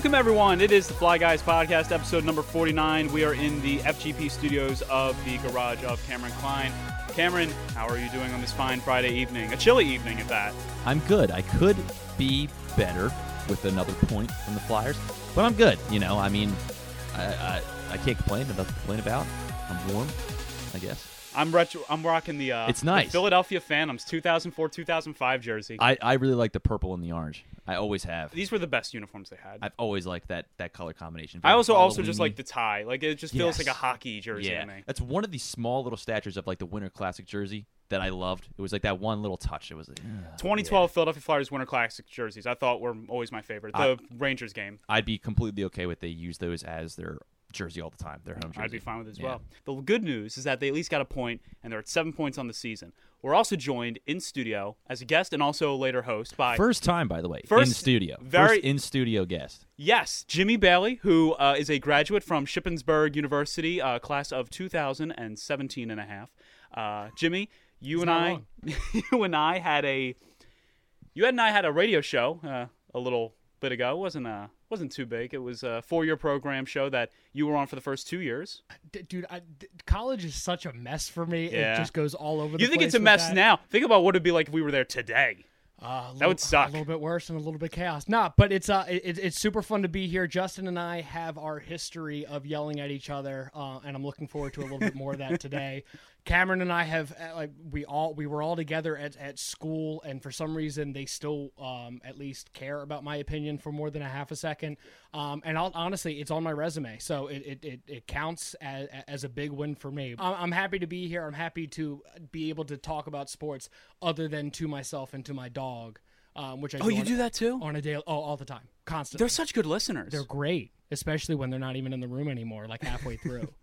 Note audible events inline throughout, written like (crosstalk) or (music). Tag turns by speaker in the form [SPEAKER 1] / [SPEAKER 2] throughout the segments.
[SPEAKER 1] Welcome, everyone. It is the Fly Guys Podcast, episode number 49. We are in the FGP studios of the garage of Cameron Klein. Cameron, how are you doing on this fine Friday evening? A chilly evening at that.
[SPEAKER 2] I'm good. I could be better with another point from the Flyers, but I'm good. You know, I mean, I I, I can't complain. Nothing to complain about. I'm warm, I guess.
[SPEAKER 1] I'm retro- I'm rocking the uh,
[SPEAKER 2] It's nice.
[SPEAKER 1] Philadelphia Phantoms 2004-2005 jersey.
[SPEAKER 2] I, I really like the purple and the orange. I always have.
[SPEAKER 1] These were the best uniforms they had.
[SPEAKER 2] I've always liked that that color combination.
[SPEAKER 1] I also also just like the tie. Like it just feels
[SPEAKER 2] Yes.
[SPEAKER 1] like a hockey jersey
[SPEAKER 2] yeah.
[SPEAKER 1] to me.
[SPEAKER 2] That's one of the small little statures of like the Winter Classic jersey that I loved. It was like that one little touch. It was like, ugh,
[SPEAKER 1] 2012 Philadelphia Flyers Winter Classic jerseys. I thought were always my favorite. The
[SPEAKER 2] I-
[SPEAKER 1] Rangers game.
[SPEAKER 2] I'd be completely okay with they use those as their jersey all the time. Their home jersey.
[SPEAKER 1] I'd be fine with it as
[SPEAKER 2] Yeah.
[SPEAKER 1] well. The good news is that they at least got a point, and they're at seven points on the season. We're also joined in studio as a guest and also a later host by
[SPEAKER 2] First time, by the way,
[SPEAKER 1] first in
[SPEAKER 2] studio.
[SPEAKER 1] very-
[SPEAKER 2] First in studio guest.
[SPEAKER 1] yes Jimmy Bailey, who uh, is a graduate from Shippensburg University, uh, class of 2017 and a half. Uh, Jimmy, you and I, (laughs) you and I had a, you and I had a radio show uh, a little bit ago. It wasn't uh wasn't too big. It was a four year program show that you were on for the first two years.
[SPEAKER 3] D- dude, I, d- college is such a mess for me.
[SPEAKER 1] Yeah.
[SPEAKER 3] It just goes all over the
[SPEAKER 1] You think it's a mess
[SPEAKER 3] that.
[SPEAKER 1] now? Think about what it'd be like if we were there today.
[SPEAKER 3] Uh,
[SPEAKER 1] That
[SPEAKER 3] little-
[SPEAKER 1] would suck.
[SPEAKER 3] A little bit worse and a little bit chaos. Nah, but it's uh, it, it's super fun to be here. Justin and I have our history of yelling at each other, uh, and I'm looking forward to a little bit more of that (laughs) today. Cameron and I have uh, like we all we were all together at, at school, and for some reason they still um, at least care about my opinion for more than a half a second. Um, and I'll, honestly, it's on my resume, so it it, it, it counts as, as a big win for me. I'm, I'm happy to be here. I'm happy to be able to talk about sports other than to myself and to my dog. Um, which I
[SPEAKER 1] Oh, you
[SPEAKER 3] on-
[SPEAKER 1] do that too?
[SPEAKER 3] on a daily, oh, all the time, constantly.
[SPEAKER 1] They're such good listeners.
[SPEAKER 3] They're great, especially when they're not even in the room anymore, like halfway through. (laughs)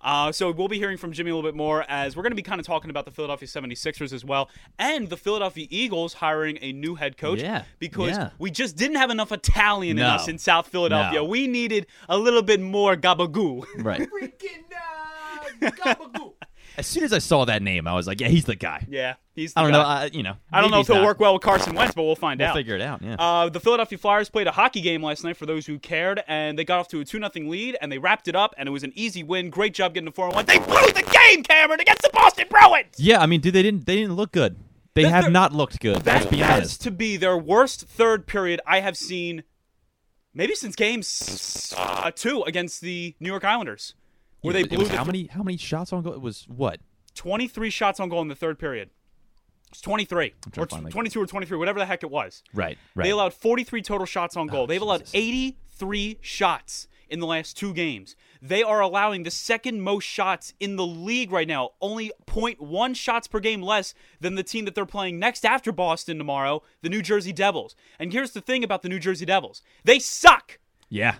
[SPEAKER 1] Uh, so we'll be hearing from Jimmy a little bit more as we're going to be kind of talking about the Philadelphia 76ers as well and the Philadelphia Eagles hiring a new head coach
[SPEAKER 2] Yeah,
[SPEAKER 1] because
[SPEAKER 2] yeah.
[SPEAKER 1] we just didn't have enough Italian in us in South Philadelphia.
[SPEAKER 2] No.
[SPEAKER 1] We needed a little bit more gabagoo.
[SPEAKER 2] Right. (laughs)
[SPEAKER 3] Freaking uh, gabagoo.
[SPEAKER 2] As soon as I saw that name, I was like, yeah, he's the guy.
[SPEAKER 1] yeah, he's the
[SPEAKER 2] I don't
[SPEAKER 1] guy.
[SPEAKER 2] know. I, you know.
[SPEAKER 1] I don't know if he'll
[SPEAKER 2] not.
[SPEAKER 1] work well with Carson Wentz, but we'll find
[SPEAKER 2] We'll
[SPEAKER 1] out.
[SPEAKER 2] figure it out. Yeah.
[SPEAKER 1] Uh, the Philadelphia Flyers played a hockey game last night for those who cared, and they got off to a 2 0 lead, and they wrapped it up, and it was an easy win. Great job getting the 4 1. They blew the game, Cameron, against the Boston Bruins!
[SPEAKER 2] yeah. I mean, dude, they didn't. They didn't look good. They have not looked good.
[SPEAKER 1] That
[SPEAKER 2] be
[SPEAKER 1] has
[SPEAKER 2] honest.
[SPEAKER 1] to be their worst third period I have seen, maybe since games uh, two against the New York Islanders, where they
[SPEAKER 2] it
[SPEAKER 1] blew
[SPEAKER 2] was
[SPEAKER 1] the
[SPEAKER 2] how many? How many shots on goal? It was what?
[SPEAKER 1] 23 shots on goal in the third period. It's 23 or
[SPEAKER 2] like-
[SPEAKER 1] 22 or 23, whatever the heck it was.
[SPEAKER 2] Right. Right.
[SPEAKER 1] They allowed 43 total shots on goal.
[SPEAKER 2] Oh,
[SPEAKER 1] They've allowed 83 shots in the last two games. They are allowing the second most shots in the league right now, only 0.1 shots per game less than the team that they're playing next after Boston tomorrow, the New Jersey Devils. And here's the thing about the New Jersey Devils they suck.
[SPEAKER 2] yeah.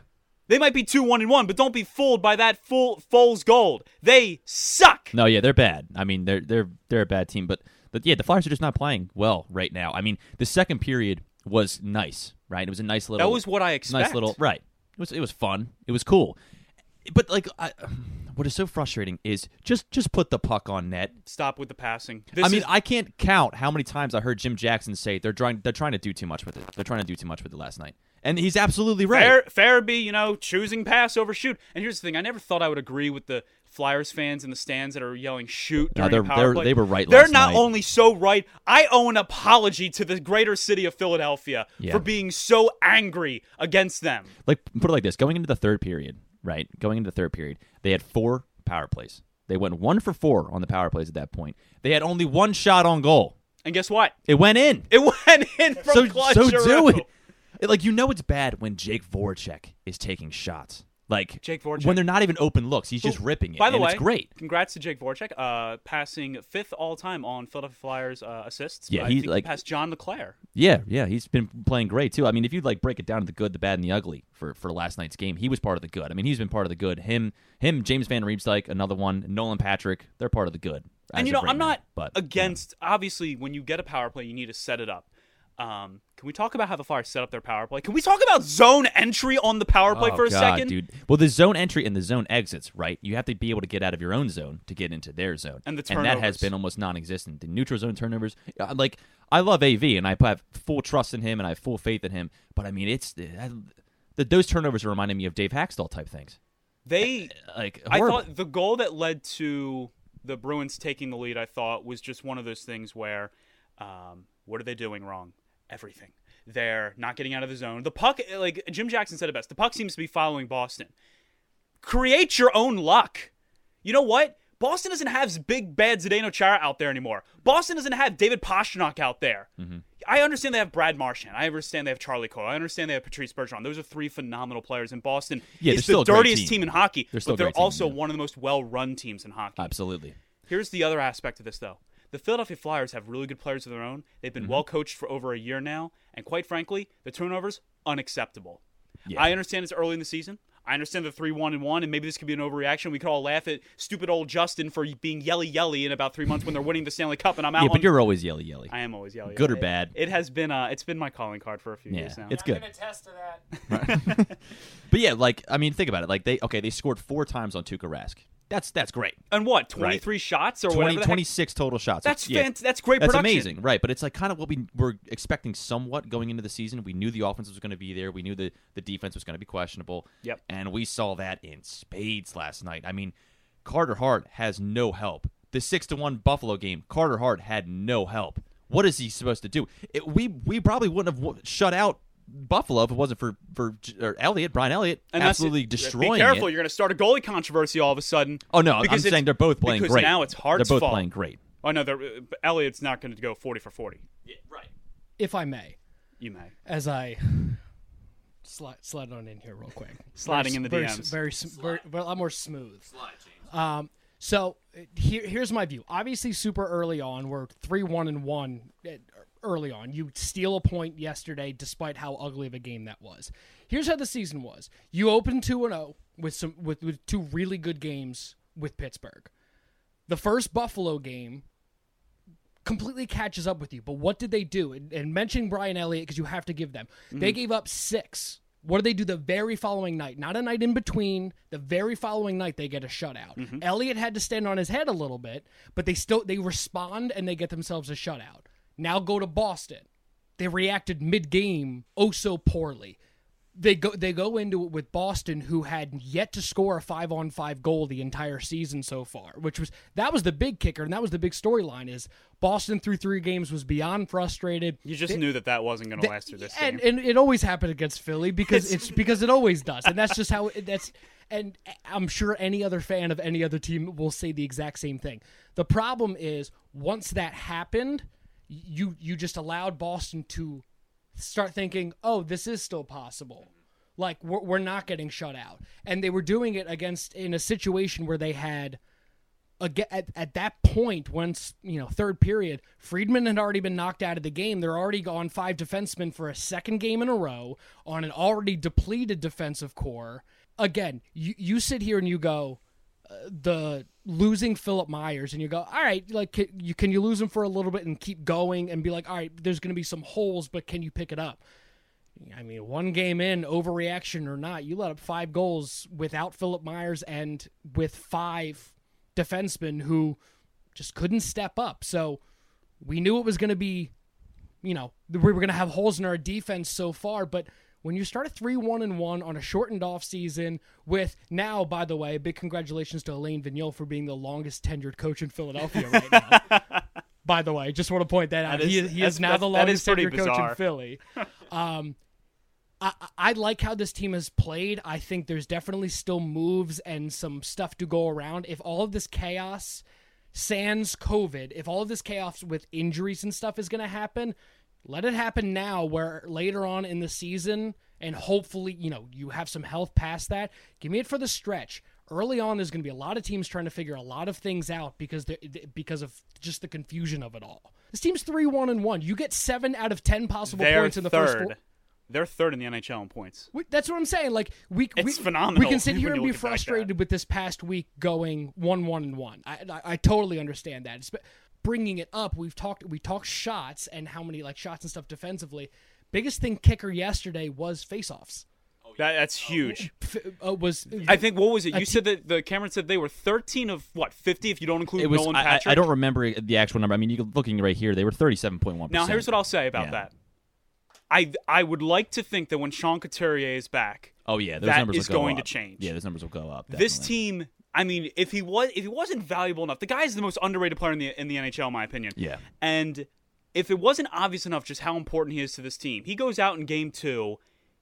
[SPEAKER 1] They might be 2 1 and 1, but don't be fooled by that full Foles gold. They suck.
[SPEAKER 2] No, yeah, they're bad. I mean, they're they're they're a bad team, but but yeah, the Flyers are just not playing well right now. I mean, the second period was nice, right? It was a nice little.
[SPEAKER 1] That was what I expect.
[SPEAKER 2] Nice little right. It was it was fun. It was cool, but like, I, what is so frustrating is just just put the puck on net.
[SPEAKER 1] Stop with the passing. This
[SPEAKER 2] I mean,
[SPEAKER 1] is-
[SPEAKER 2] I can't count how many times I heard Jim Jackson say they're trying they're trying to do too much with it. They're trying to do too much with it last night, and he's absolutely right.
[SPEAKER 1] Fair, Farabee, you know, choosing pass over shoot. And here's the thing: I never thought I would agree with the Flyers fans in the stands that are yelling "shoot"
[SPEAKER 2] No,
[SPEAKER 1] during
[SPEAKER 2] they're,
[SPEAKER 1] power
[SPEAKER 2] they're,
[SPEAKER 1] play.
[SPEAKER 2] they were right
[SPEAKER 1] They're not
[SPEAKER 2] night.
[SPEAKER 1] only so right. I owe an apology to the greater city of Philadelphia
[SPEAKER 2] Yeah.
[SPEAKER 1] for being so angry against them.
[SPEAKER 2] like put it like this going into the third period right going into the third period they had four power plays they went one for four on the power plays at that point they had only one shot on goal
[SPEAKER 1] And guess what?
[SPEAKER 2] it went in
[SPEAKER 1] It (laughs) went in from
[SPEAKER 2] so
[SPEAKER 1] Claude
[SPEAKER 2] so
[SPEAKER 1] Giroux.
[SPEAKER 2] do it. It- like you know it's bad when jake voracek is taking shots like
[SPEAKER 1] Jake Voracek.
[SPEAKER 2] when they're not even open looks he's just ripping it
[SPEAKER 1] By the way,
[SPEAKER 2] it's great
[SPEAKER 1] Congrats to Jake Voracek, uh, passing fifth all time on Philadelphia Flyers uh, assists.
[SPEAKER 2] Yeah,
[SPEAKER 1] I
[SPEAKER 2] he,
[SPEAKER 1] think
[SPEAKER 2] like-
[SPEAKER 1] he passed John LeClair.
[SPEAKER 2] yeah yeah he's been playing great too i mean if you like break it down to the good the bad and the ugly for for last night's game he was part of the good i mean he's been part of the good him him james van riemsdyk another one nolan patrick they're part of the good
[SPEAKER 1] and you know,
[SPEAKER 2] right
[SPEAKER 1] I'm
[SPEAKER 2] now.
[SPEAKER 1] not
[SPEAKER 2] but
[SPEAKER 1] against. Obviously, when you get a power play, you need to set it up. Um, can we talk about how the Flyers set up their power play? Can we talk about zone entry on the power play
[SPEAKER 2] Oh,
[SPEAKER 1] for a
[SPEAKER 2] God,
[SPEAKER 1] second?
[SPEAKER 2] dude. Well, the zone entry and the zone exits, right? You have to be able to get out of your own zone to get into their zone,
[SPEAKER 1] And the
[SPEAKER 2] that has been almost non-existent. The neutral zone turnovers, uh, like I love AV and I have full trust in him and I have full faith in him, but I mean it's uh, those turnovers are reminding me of Dave Hakstol type things.
[SPEAKER 1] They
[SPEAKER 2] Like
[SPEAKER 1] I thought the goal that led to the Bruins taking the lead, I thought, was just one of those things where, um, what are they doing wrong? Everything. They're not getting out of the zone. The puck, like Jim Jackson said it best, the puck seems to be following Boston. Create your own luck. You know what? Boston doesn't have big bad Zdeno Chara out there anymore. Boston doesn't have David Pastrnak out there.
[SPEAKER 2] Mm-hmm.
[SPEAKER 1] I understand they have Brad Marchand. I understand they have Charlie Coyle. I understand they have Patrice Bergeron. Those are three phenomenal players. And Boston
[SPEAKER 2] Yeah,
[SPEAKER 1] is the dirtiest
[SPEAKER 2] team.
[SPEAKER 1] team. in hockey,
[SPEAKER 2] They're still
[SPEAKER 1] but they're
[SPEAKER 2] great team,
[SPEAKER 1] also
[SPEAKER 2] yeah.
[SPEAKER 1] one of the most well-run teams in hockey.
[SPEAKER 2] Absolutely.
[SPEAKER 1] Here's the other aspect of this, though. The Philadelphia Flyers have really good players of their own. They've
[SPEAKER 2] Mm-hmm.
[SPEAKER 1] been well coached for over a year now, and quite frankly, the turnovers unacceptable.
[SPEAKER 2] Yeah.
[SPEAKER 1] I understand it's early in the season. I understand the three one and one, and maybe this could be an overreaction. We could all laugh at stupid old Justin for being yelly yelly in about three months when they're winning the Stanley Cup, and I'm out.
[SPEAKER 2] Yeah, but
[SPEAKER 1] on-
[SPEAKER 2] you're always yelly yelly.
[SPEAKER 1] I am always yelly.
[SPEAKER 2] Good or bad?
[SPEAKER 1] It has been. Uh, it's been my calling card for a few
[SPEAKER 2] Yeah,
[SPEAKER 1] years now.
[SPEAKER 2] it's
[SPEAKER 3] I
[SPEAKER 2] good.
[SPEAKER 3] can attest to that. (laughs)
[SPEAKER 2] But yeah, like I mean, think about it. Like they okay, they scored four times on Tuukka Rask. That's that's great.
[SPEAKER 1] and what? Twenty three shots or
[SPEAKER 2] 20,
[SPEAKER 1] whatever. the heck?
[SPEAKER 2] 26 total shots.
[SPEAKER 1] That's
[SPEAKER 2] yeah.
[SPEAKER 1] fant- That's great.
[SPEAKER 2] That's
[SPEAKER 1] production.
[SPEAKER 2] amazing, right? But it's like kind of what we were expecting somewhat going into the season. We knew the offense was going to be there. We knew the the defense was going to be questionable.
[SPEAKER 1] Yep.
[SPEAKER 2] And we saw that in spades last night. I mean, Carter Hart has no help. The six to one Buffalo game, Carter Hart had no help. What is he supposed to do? It, we we probably wouldn't have shut out Buffalo if it wasn't for for J- or Elliott, Brian Elliott,
[SPEAKER 1] And that's
[SPEAKER 2] absolutely
[SPEAKER 1] it.
[SPEAKER 2] destroying
[SPEAKER 1] Be careful,
[SPEAKER 2] it.
[SPEAKER 1] you're going to start a goalie controversy all of a sudden.
[SPEAKER 2] Oh no, I'm
[SPEAKER 1] because
[SPEAKER 2] saying they're both playing
[SPEAKER 1] because
[SPEAKER 2] great.
[SPEAKER 1] now it's hard.
[SPEAKER 2] They're both
[SPEAKER 1] fault.
[SPEAKER 2] playing great.
[SPEAKER 1] Oh no, they're, uh, Elliott's not going to go forty for forty.
[SPEAKER 2] right.
[SPEAKER 3] If I may,
[SPEAKER 1] You may.
[SPEAKER 3] as I slide slide on in here real quick, (laughs)
[SPEAKER 1] Sliding
[SPEAKER 3] Very-
[SPEAKER 1] in the
[SPEAKER 3] very,
[SPEAKER 1] DMs.
[SPEAKER 3] very, s- very, very a lot more smooth. Um, so uh, here, here's my view. Obviously, super early on, we're three one and one uh, early on. You steal a point yesterday, despite how ugly of a game that was. Here's how the season was: you open two and zero with some with, with two really good games with Pittsburgh. The first Buffalo game completely catches up with you. But what did they do? And, and mentioning Brian Elliott because you have to give them. They mm-hmm. gave up six. What do they do the very following night? Not a night in between. The very following night they get a shutout. Mm-hmm. Elliott had to stand on his head a little bit, but they still they respond and they get themselves a shutout. Now go to Boston. They reacted mid game oh so poorly they go they go into it with Boston, who had yet to score a five on five goal the entire season so far, which was that was the big kicker and that was the big storyline. Is Boston through three games was beyond frustrated.
[SPEAKER 1] You just knew that that wasn't going to last through this
[SPEAKER 3] and,
[SPEAKER 1] game.
[SPEAKER 3] and it always happened against Philly because (laughs) it's because it always does, and that's just how it, that's. And I'm sure any other fan of any other team will say the exact same thing. The problem is once that happened, you you just allowed Boston to start thinking, oh, this is still possible. Like we're, we're not getting shut out, and they were doing it against in a situation where they had at, at that point, once you know third period, Friedman had already been knocked out of the game. They're already on five defensemen for a second game in a row on an already depleted defensive core. Again, you you sit here and you go, the losing Philip Myers, and you go, all right, like can you can you lose him for a little bit and keep going and be like, all right, there's going to be some holes, but can you pick it up? I mean, one game in, overreaction or not, you let up five goals without Philip Myers and with five defensemen who just couldn't step up. So we knew it was going to be, you know, we were going to have holes in our defense so far. But when you start a 3 1 and 1 on a shortened off season, with now, by the way, big congratulations to Alain Vigneault for being the longest tenured coach in Philadelphia right now. (laughs) by the way, just want to point that out.
[SPEAKER 1] That
[SPEAKER 3] he,
[SPEAKER 1] is-
[SPEAKER 3] he is now the longest tenured coach in. Philly. (laughs) Um, I, I like how this team has played. I think there's definitely still moves and some stuff to go around. If all of this chaos, sans COVID, if all of this chaos with injuries and stuff is going to happen, let it happen now. Where later on in the season, and hopefully, you know, you have some health past that. Give me it for the stretch. Early on, there's going to be a lot of teams trying to figure a lot of things out because they're, because of just the confusion of it all. This team's three one and one. You get seven out of ten possible
[SPEAKER 1] They're
[SPEAKER 3] points in the first
[SPEAKER 1] third.
[SPEAKER 3] four.
[SPEAKER 1] They're third in the NHL in points.
[SPEAKER 3] That's what I'm saying. Like we,
[SPEAKER 1] It's
[SPEAKER 3] we,
[SPEAKER 1] phenomenal
[SPEAKER 3] We can sit (laughs) here and be
[SPEAKER 1] look at it like that.
[SPEAKER 3] frustrated with this past week going one, one, and one. I, I, I totally understand that. It's, bringing it up, we've talked we talked shots and how many like shots and stuff defensively. Biggest thing kicker yesterday was faceoffs.
[SPEAKER 1] That, that's huge.
[SPEAKER 3] F- uh, was
[SPEAKER 1] I think what was it?
[SPEAKER 3] A
[SPEAKER 1] You said that the Cameron said they were 13 of what 50 if you don't include
[SPEAKER 2] It was.
[SPEAKER 1] Nolan
[SPEAKER 2] I, I- I don't remember the actual number. I mean, you're looking right here, they were thirty-seven point one.
[SPEAKER 1] Now here's what I'll say about
[SPEAKER 2] Yeah.
[SPEAKER 1] that. I I would like to think that when Sean Couturier is back,
[SPEAKER 2] Oh yeah, those
[SPEAKER 1] that
[SPEAKER 2] numbers
[SPEAKER 1] is
[SPEAKER 2] will go
[SPEAKER 1] going to change.
[SPEAKER 2] Yeah, those numbers will go up.
[SPEAKER 1] This team, I mean, if he was if he wasn't valuable enough, the guy is the most underrated player in the in the NHL, in my opinion.
[SPEAKER 2] Yeah.
[SPEAKER 1] And if it wasn't obvious enough just how important he is to this team, he goes out in game two,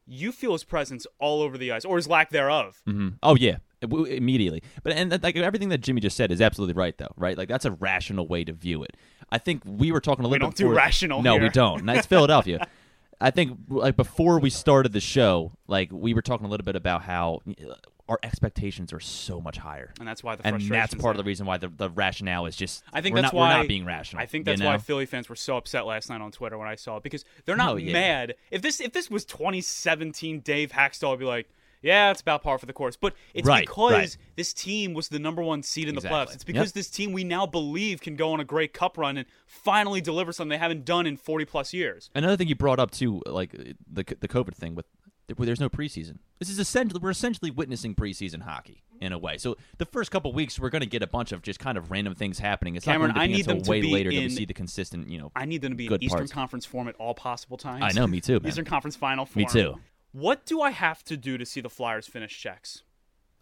[SPEAKER 1] you feel his presence all over the ice, or his lack thereof.
[SPEAKER 2] Mhm. Oh yeah, immediately. But and like everything that Jimmy just said is absolutely right, though. Right? Like that's a rational way to view it. I think we were talking a little.
[SPEAKER 1] don't
[SPEAKER 2] bit
[SPEAKER 1] do rational
[SPEAKER 2] No, we don't. It's Philadelphia. (laughs) I think like before we started the show, like we were talking a little bit about how uh, our expectations are so much higher.
[SPEAKER 1] And that's why the
[SPEAKER 2] And that's part of the reason why the, the rationale is just.
[SPEAKER 1] I think that's
[SPEAKER 2] not,
[SPEAKER 1] why
[SPEAKER 2] we're not being rational.
[SPEAKER 1] I think
[SPEAKER 2] you
[SPEAKER 1] that's why? Philly fans were so upset last night on Twitter when I saw it because they're not
[SPEAKER 2] Oh, yeah.
[SPEAKER 1] mad. If this if this was 2017, Dave Hakstol would be like, "Yeah, it's about par for the course." But it's
[SPEAKER 2] Right,
[SPEAKER 1] because
[SPEAKER 2] right.
[SPEAKER 1] this team was the number one seed in the
[SPEAKER 2] Exactly.
[SPEAKER 1] playoffs. It's because
[SPEAKER 2] Yep.
[SPEAKER 1] this team we now believe can go on a great cup run and finally deliver something they haven't done in 40 plus years.
[SPEAKER 2] Another thing you brought up too, like the the COVID thing with where there's no preseason. This is essentially we're essentially witnessing preseason hockey in a way. So the first couple weeks we're going to get a bunch of just kind of random things happening. It's
[SPEAKER 1] Cameron,
[SPEAKER 2] not going
[SPEAKER 1] I
[SPEAKER 2] to be
[SPEAKER 1] need
[SPEAKER 2] until
[SPEAKER 1] them to
[SPEAKER 2] way
[SPEAKER 1] be
[SPEAKER 2] later that we see the consistent. You know,
[SPEAKER 1] I need them to be
[SPEAKER 2] Good
[SPEAKER 1] in Eastern
[SPEAKER 2] parts.
[SPEAKER 1] Conference form at all possible times.
[SPEAKER 2] I know, me too, man.
[SPEAKER 1] Eastern Conference final form.
[SPEAKER 2] Me too.
[SPEAKER 1] What do I have to do to see the Flyers finish checks?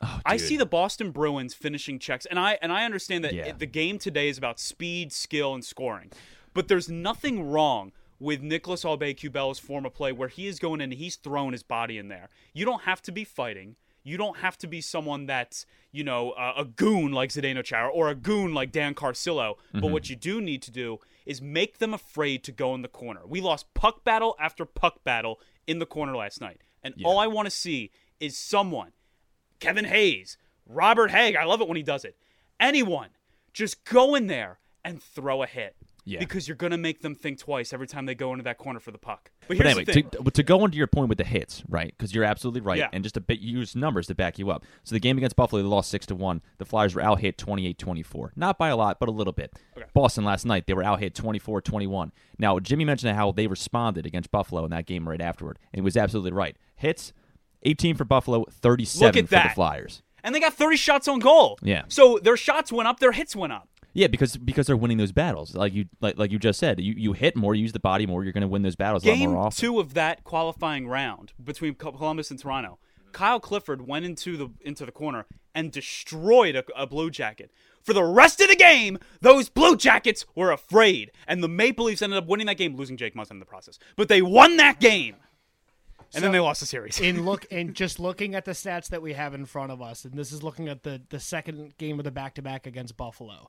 [SPEAKER 2] Oh,
[SPEAKER 1] I see the Boston Bruins finishing checks, and I and I understand that
[SPEAKER 2] Yeah.
[SPEAKER 1] it- the game today is about speed, skill, and scoring. But there's nothing wrong with Nicholas Aubé-Kubel's form of play where he is going in and he's throwing his body in there. You don't have to be fighting. You don't have to be someone that's you know uh, a goon like Zdeno Chara or a goon like Dan Carcillo.
[SPEAKER 2] Mm-hmm.
[SPEAKER 1] But what you do need to do is make them afraid to go in the corner. We lost puck battle after puck battle in the corner last night, and all I want to see is someone Kevin Hayes, Robert Hagg. I love it when he does it. Anyone, just go in there and throw a hit.
[SPEAKER 2] Yeah.
[SPEAKER 1] Because you're going to make them think twice every time they go into that corner for the puck. But
[SPEAKER 2] But anyway,
[SPEAKER 1] the thing.
[SPEAKER 2] to, to go into your point with the hits, right? Because you're absolutely right,
[SPEAKER 1] Yeah.
[SPEAKER 2] and just a bit use numbers to back you up. So the game against Buffalo, they lost six to one. The Flyers were out hit 28-24. not by a lot, but a little bit. Boston last night, they were out hit 24-21. Now Jimmy mentioned how they responded against Buffalo in that game right afterward, and he was absolutely right. Hits, 18 for Buffalo, 37
[SPEAKER 1] Look at
[SPEAKER 2] for the. Flyers.
[SPEAKER 1] and they got 30 shots on goal.
[SPEAKER 2] Yeah.
[SPEAKER 1] So their shots went up, their hits went up.
[SPEAKER 2] Yeah, because because they're winning those battles, like you like like you just said, you you hit more, you use the body more, you're going to win those battles a lot
[SPEAKER 1] Game
[SPEAKER 2] more often.
[SPEAKER 1] two of that qualifying round between Columbus and Toronto, Kyle Clifford went into the into the corner and destroyed a, a Blue Jacket. For the rest of the game, those Blue Jackets were afraid, and the Maple Leafs ended up winning that game, losing Jake Muzzin in the process. But they won that game, and then they lost the series.
[SPEAKER 3] in (laughs) look and just looking at the stats that we have in front of us, and this is looking at the the second game of the back to back against Buffalo,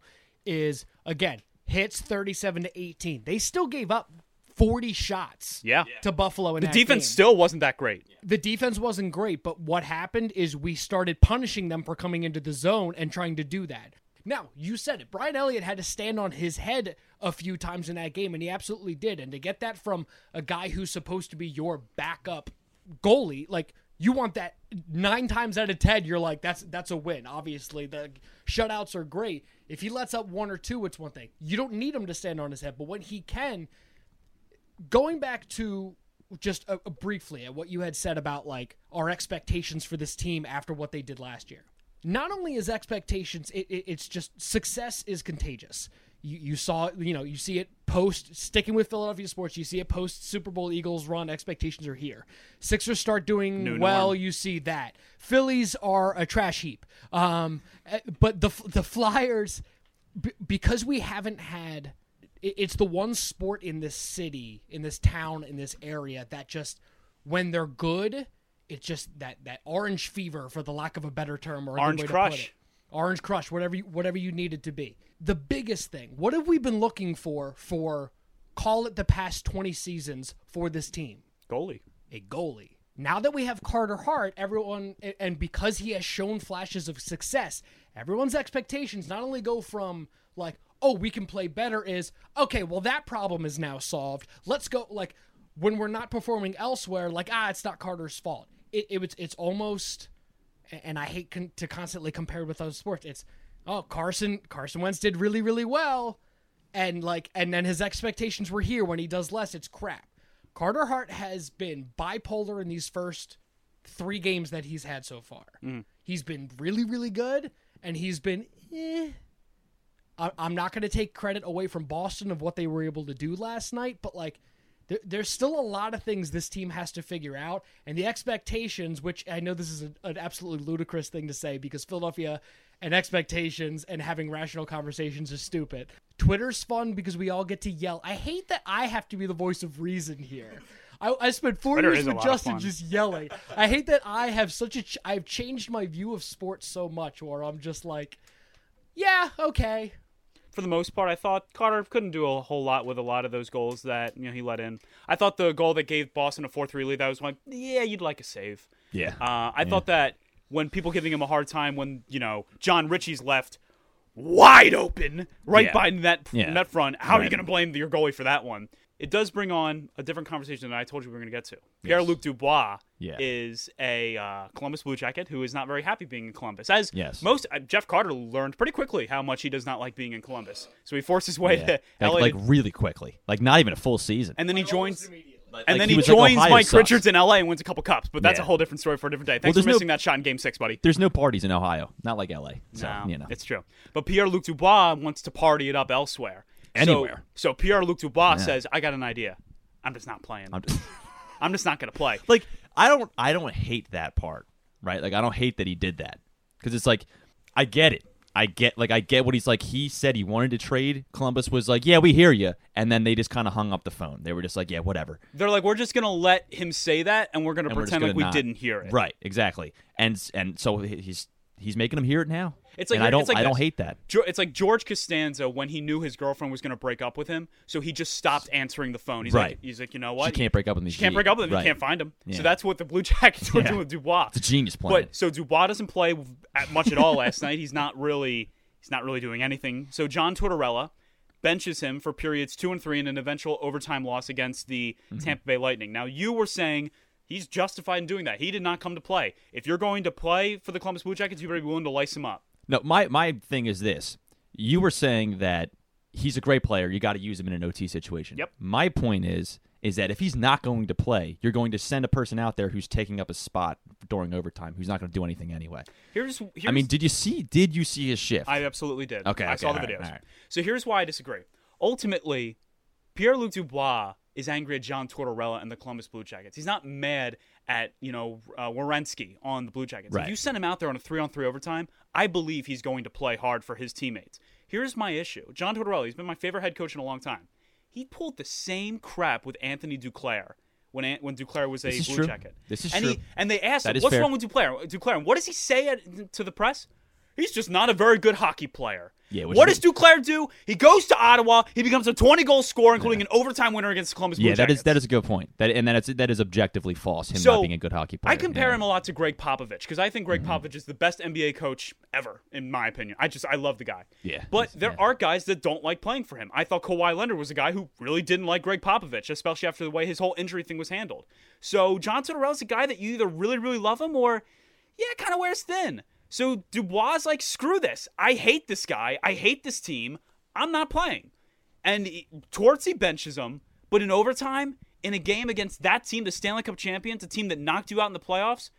[SPEAKER 3] is again hits thirty seven to eighteen. They still gave up forty shots.
[SPEAKER 1] Yeah.
[SPEAKER 3] To Buffalo in
[SPEAKER 1] the
[SPEAKER 3] that
[SPEAKER 1] defense
[SPEAKER 3] game.
[SPEAKER 1] still wasn't that great.
[SPEAKER 3] the defense wasn't great, but what happened is we started punishing them for coming into the zone and trying to do that. Now, you said it. Brian Elliott had to stand on his head a few times in that game, and he absolutely did. And to get that from a guy who's supposed to be your backup goalie, like you want that nine times out of ten, you're like, that's that's a win. Obviously, the shutouts are great. If he lets up one or two, it's one thing. You don't need him to stand on his head, but when he can, going back to just uh, briefly at what you had said about like our expectations for this team after what they did last year. Not only is expectations, it, it, it's just success is contagious. You, you saw, you know, you see it post sticking with Philadelphia sports. You see it post Super Bowl Eagles run. Expectations are here. Sixers start doing
[SPEAKER 1] New
[SPEAKER 3] well.
[SPEAKER 1] norm.
[SPEAKER 3] You see that. Phillies are a trash heap. Um, eh, but the the Flyers, b- because we haven't had it- it's the one sport in this city, in this town, in this area that just when they're good, it's just that that orange fever, for the lack of a better term, or
[SPEAKER 1] Orange
[SPEAKER 3] way to
[SPEAKER 1] crush.
[SPEAKER 3] put it. orange crush, whatever you, whatever you need it to be. The biggest thing, what have we been looking for for call it the past twenty seasons for this team?
[SPEAKER 1] Goalie.
[SPEAKER 3] a goalie. Now that we have Carter Hart, everyone, and because he has shown flashes of success, everyone's expectations not only go from like, oh, we can play better, is okay, well, that problem is now solved. Let's go, like, when we're not performing elsewhere, like, ah, it's not Carter's fault. It, it, it's, it's almost, and I hate con- to constantly compare with other sports, it's, oh, Carson, Carson Wentz did really, really well. And like and then his expectations were here when he does less. It's crap. Carter hart has been bipolar in these first three games that he's had so far. He's been really really good and he's been eh. I- i'm not going to take credit away from boston of what they were able to do last night but like there's still a lot of things this team has to figure out, and the expectations, which I know this is a, an absolutely ludicrous thing to say because Philadelphia and expectations and having rational conversations is stupid. Twitter's fun because we all get to yell. I hate that I have to be the voice of reason here. I, I spent four
[SPEAKER 1] Twitter
[SPEAKER 3] years with Justin just yelling. I hate that I have such a. Ch- I've changed my view of sports so much, where I'm just like, yeah, okay.
[SPEAKER 1] for the most part, I thought Carter couldn't do a whole lot with a lot of those goals that you know he let in. I thought the goal that gave Boston a four-three lead, that was like, yeah, you'd like a save.
[SPEAKER 2] Yeah.
[SPEAKER 1] Uh, I thought that when people giving him a hard time when you know John Ritchie's left wide open right
[SPEAKER 2] Yeah.
[SPEAKER 1] by net
[SPEAKER 2] Yeah.
[SPEAKER 1] net front, how are you going to blame your goalie for that one? It does bring on a different conversation than I told you we were going to get to. Pierre Luc Dubois
[SPEAKER 2] Yeah.
[SPEAKER 1] is a uh, Columbus Blue Jacket who is not very happy being in Columbus. As
[SPEAKER 2] Yes.
[SPEAKER 1] most uh, Jeff Carter learned pretty quickly how much he does not like being in Columbus, so he forced his way
[SPEAKER 2] Yeah.
[SPEAKER 1] to
[SPEAKER 2] Like,
[SPEAKER 1] LA,
[SPEAKER 2] like really quickly, like not even a full season.
[SPEAKER 1] and then he joins.
[SPEAKER 2] Like-
[SPEAKER 1] And
[SPEAKER 2] like
[SPEAKER 1] then he,
[SPEAKER 2] like,
[SPEAKER 1] joins
[SPEAKER 2] Ohio
[SPEAKER 1] Mike
[SPEAKER 2] sucks.
[SPEAKER 1] Richards in LA and wins a couple cups, but that's
[SPEAKER 2] Yeah.
[SPEAKER 1] a whole different story for a different day. Thanks
[SPEAKER 2] Well,
[SPEAKER 1] for
[SPEAKER 2] there's no-
[SPEAKER 1] missing that shot in Game Six, buddy.
[SPEAKER 2] There's no parties in Ohio, not like LA. So
[SPEAKER 1] No,
[SPEAKER 2] you know,
[SPEAKER 1] it's true. But Pierre Luc Dubois wants to party it up elsewhere. So-
[SPEAKER 2] Anywhere.
[SPEAKER 1] So, Pierre Luc Dubois
[SPEAKER 2] Yeah.
[SPEAKER 1] says, "I got an idea. I'm just not playing.
[SPEAKER 2] I'm (laughs)
[SPEAKER 1] I'm,
[SPEAKER 2] just,
[SPEAKER 1] just not going to play."
[SPEAKER 2] like I don't I don't hate that part, right? Like I don't hate that he did that because it's like I get it. I get like I get what he's like. He said he wanted to trade. Columbus was like, "Yeah, we hear you," and then they just kind of hung up the phone. They were just like, "Yeah, whatever."
[SPEAKER 1] They're like, "We're just going to let him say that, and we're going to
[SPEAKER 2] And we're
[SPEAKER 1] pretend like
[SPEAKER 2] gonna
[SPEAKER 1] we
[SPEAKER 2] not-
[SPEAKER 1] didn't hear it."
[SPEAKER 2] Right, exactly. And and so he's he's making them hear it now.
[SPEAKER 1] It's like
[SPEAKER 2] I don't
[SPEAKER 1] like
[SPEAKER 2] I don't hate that.
[SPEAKER 1] It's like George Costanza when he knew his girlfriend was going to break up with him, so he just stopped answering the phone. He's
[SPEAKER 2] Right.
[SPEAKER 1] like, "He's like, you know what?
[SPEAKER 2] She can't break up with me.
[SPEAKER 1] She can't break up with him.
[SPEAKER 2] Right.
[SPEAKER 1] You can't find him.
[SPEAKER 2] Yeah.
[SPEAKER 1] So that's what the Blue Jackets were
[SPEAKER 2] Yeah.
[SPEAKER 1] doing with Dubois.
[SPEAKER 2] It's a genius plan.
[SPEAKER 1] But so Dubois doesn't play much at all last (laughs) night. He's not really he's not really doing anything. So John Tortorella benches him for periods two and three in an eventual overtime loss against the
[SPEAKER 2] Mm-hmm.
[SPEAKER 1] Tampa Bay Lightning. Now you were saying he's justified in doing that. He did not come to play. If you're going to play for the Columbus Blue Jackets, you better be willing to lice him up.
[SPEAKER 2] No, my my thing is this. You were saying that he's a great player. You got to use him in an OT situation.
[SPEAKER 1] Yep.
[SPEAKER 2] My point is is that if he's not going to play, you're going to send a person out there who's taking up a spot during overtime, who's not going to do anything anyway.
[SPEAKER 1] Here's, here's
[SPEAKER 2] I mean, did you see? Did you see his shift?
[SPEAKER 1] I absolutely did.
[SPEAKER 2] Okay,
[SPEAKER 1] I
[SPEAKER 2] okay,
[SPEAKER 1] saw the
[SPEAKER 2] right,
[SPEAKER 1] videos.
[SPEAKER 2] right.
[SPEAKER 1] So here's why I disagree. Ultimately, Pierre Luc Dubois is angry at John Tortorella and the Columbus Blue Jackets. He's not mad at you know uh, Werenski on the Blue Jackets.
[SPEAKER 2] Right.
[SPEAKER 1] If you send him out there on a three-on-three overtime, I believe he's going to play hard for his teammates. Here's my issue: John Tortorella. He's been my favorite head coach in a long time. He pulled the same crap with Anthony Duclair when An- when Duclair was a Blue
[SPEAKER 2] true.
[SPEAKER 1] Jacket.
[SPEAKER 2] This is
[SPEAKER 1] and
[SPEAKER 2] true.
[SPEAKER 1] He, and they asked
[SPEAKER 2] That
[SPEAKER 1] him, "What's
[SPEAKER 2] fair.
[SPEAKER 1] wrong with Duclair?" Duclair, and what does he say at, to the press? He's just not a very good hockey player.
[SPEAKER 2] Yeah,
[SPEAKER 1] what does Duclair do? He goes to Ottawa. He becomes a 20 goal scorer, including an overtime winner against the Columbus Blue
[SPEAKER 2] yeah, that is that is a good point. That and that is that is objectively false. Him
[SPEAKER 1] So,
[SPEAKER 2] not being a good hockey player.
[SPEAKER 1] I compare
[SPEAKER 2] yeah.
[SPEAKER 1] him a lot to Gregg Popovich because I think Gregg
[SPEAKER 2] Mm-hmm.
[SPEAKER 1] Popovich is the best NBA coach ever, in my opinion. I just I love the guy.
[SPEAKER 2] Yeah,
[SPEAKER 1] But there
[SPEAKER 2] yeah.
[SPEAKER 1] are guys that don't like playing for him. I thought Kawhi Leonard was a guy who really didn't like Gregg Popovich, especially after the way his whole injury thing was handled. So John Tortorella's a guy that you either really really love him or yeah, kind of wears thin. So Dubois is like, screw this. I hate this guy. I hate this team. I'm not playing. And Tortsy benches him, but in overtime, in a game against that team, the Stanley Cup champions, a team that knocked you out in the playoffs,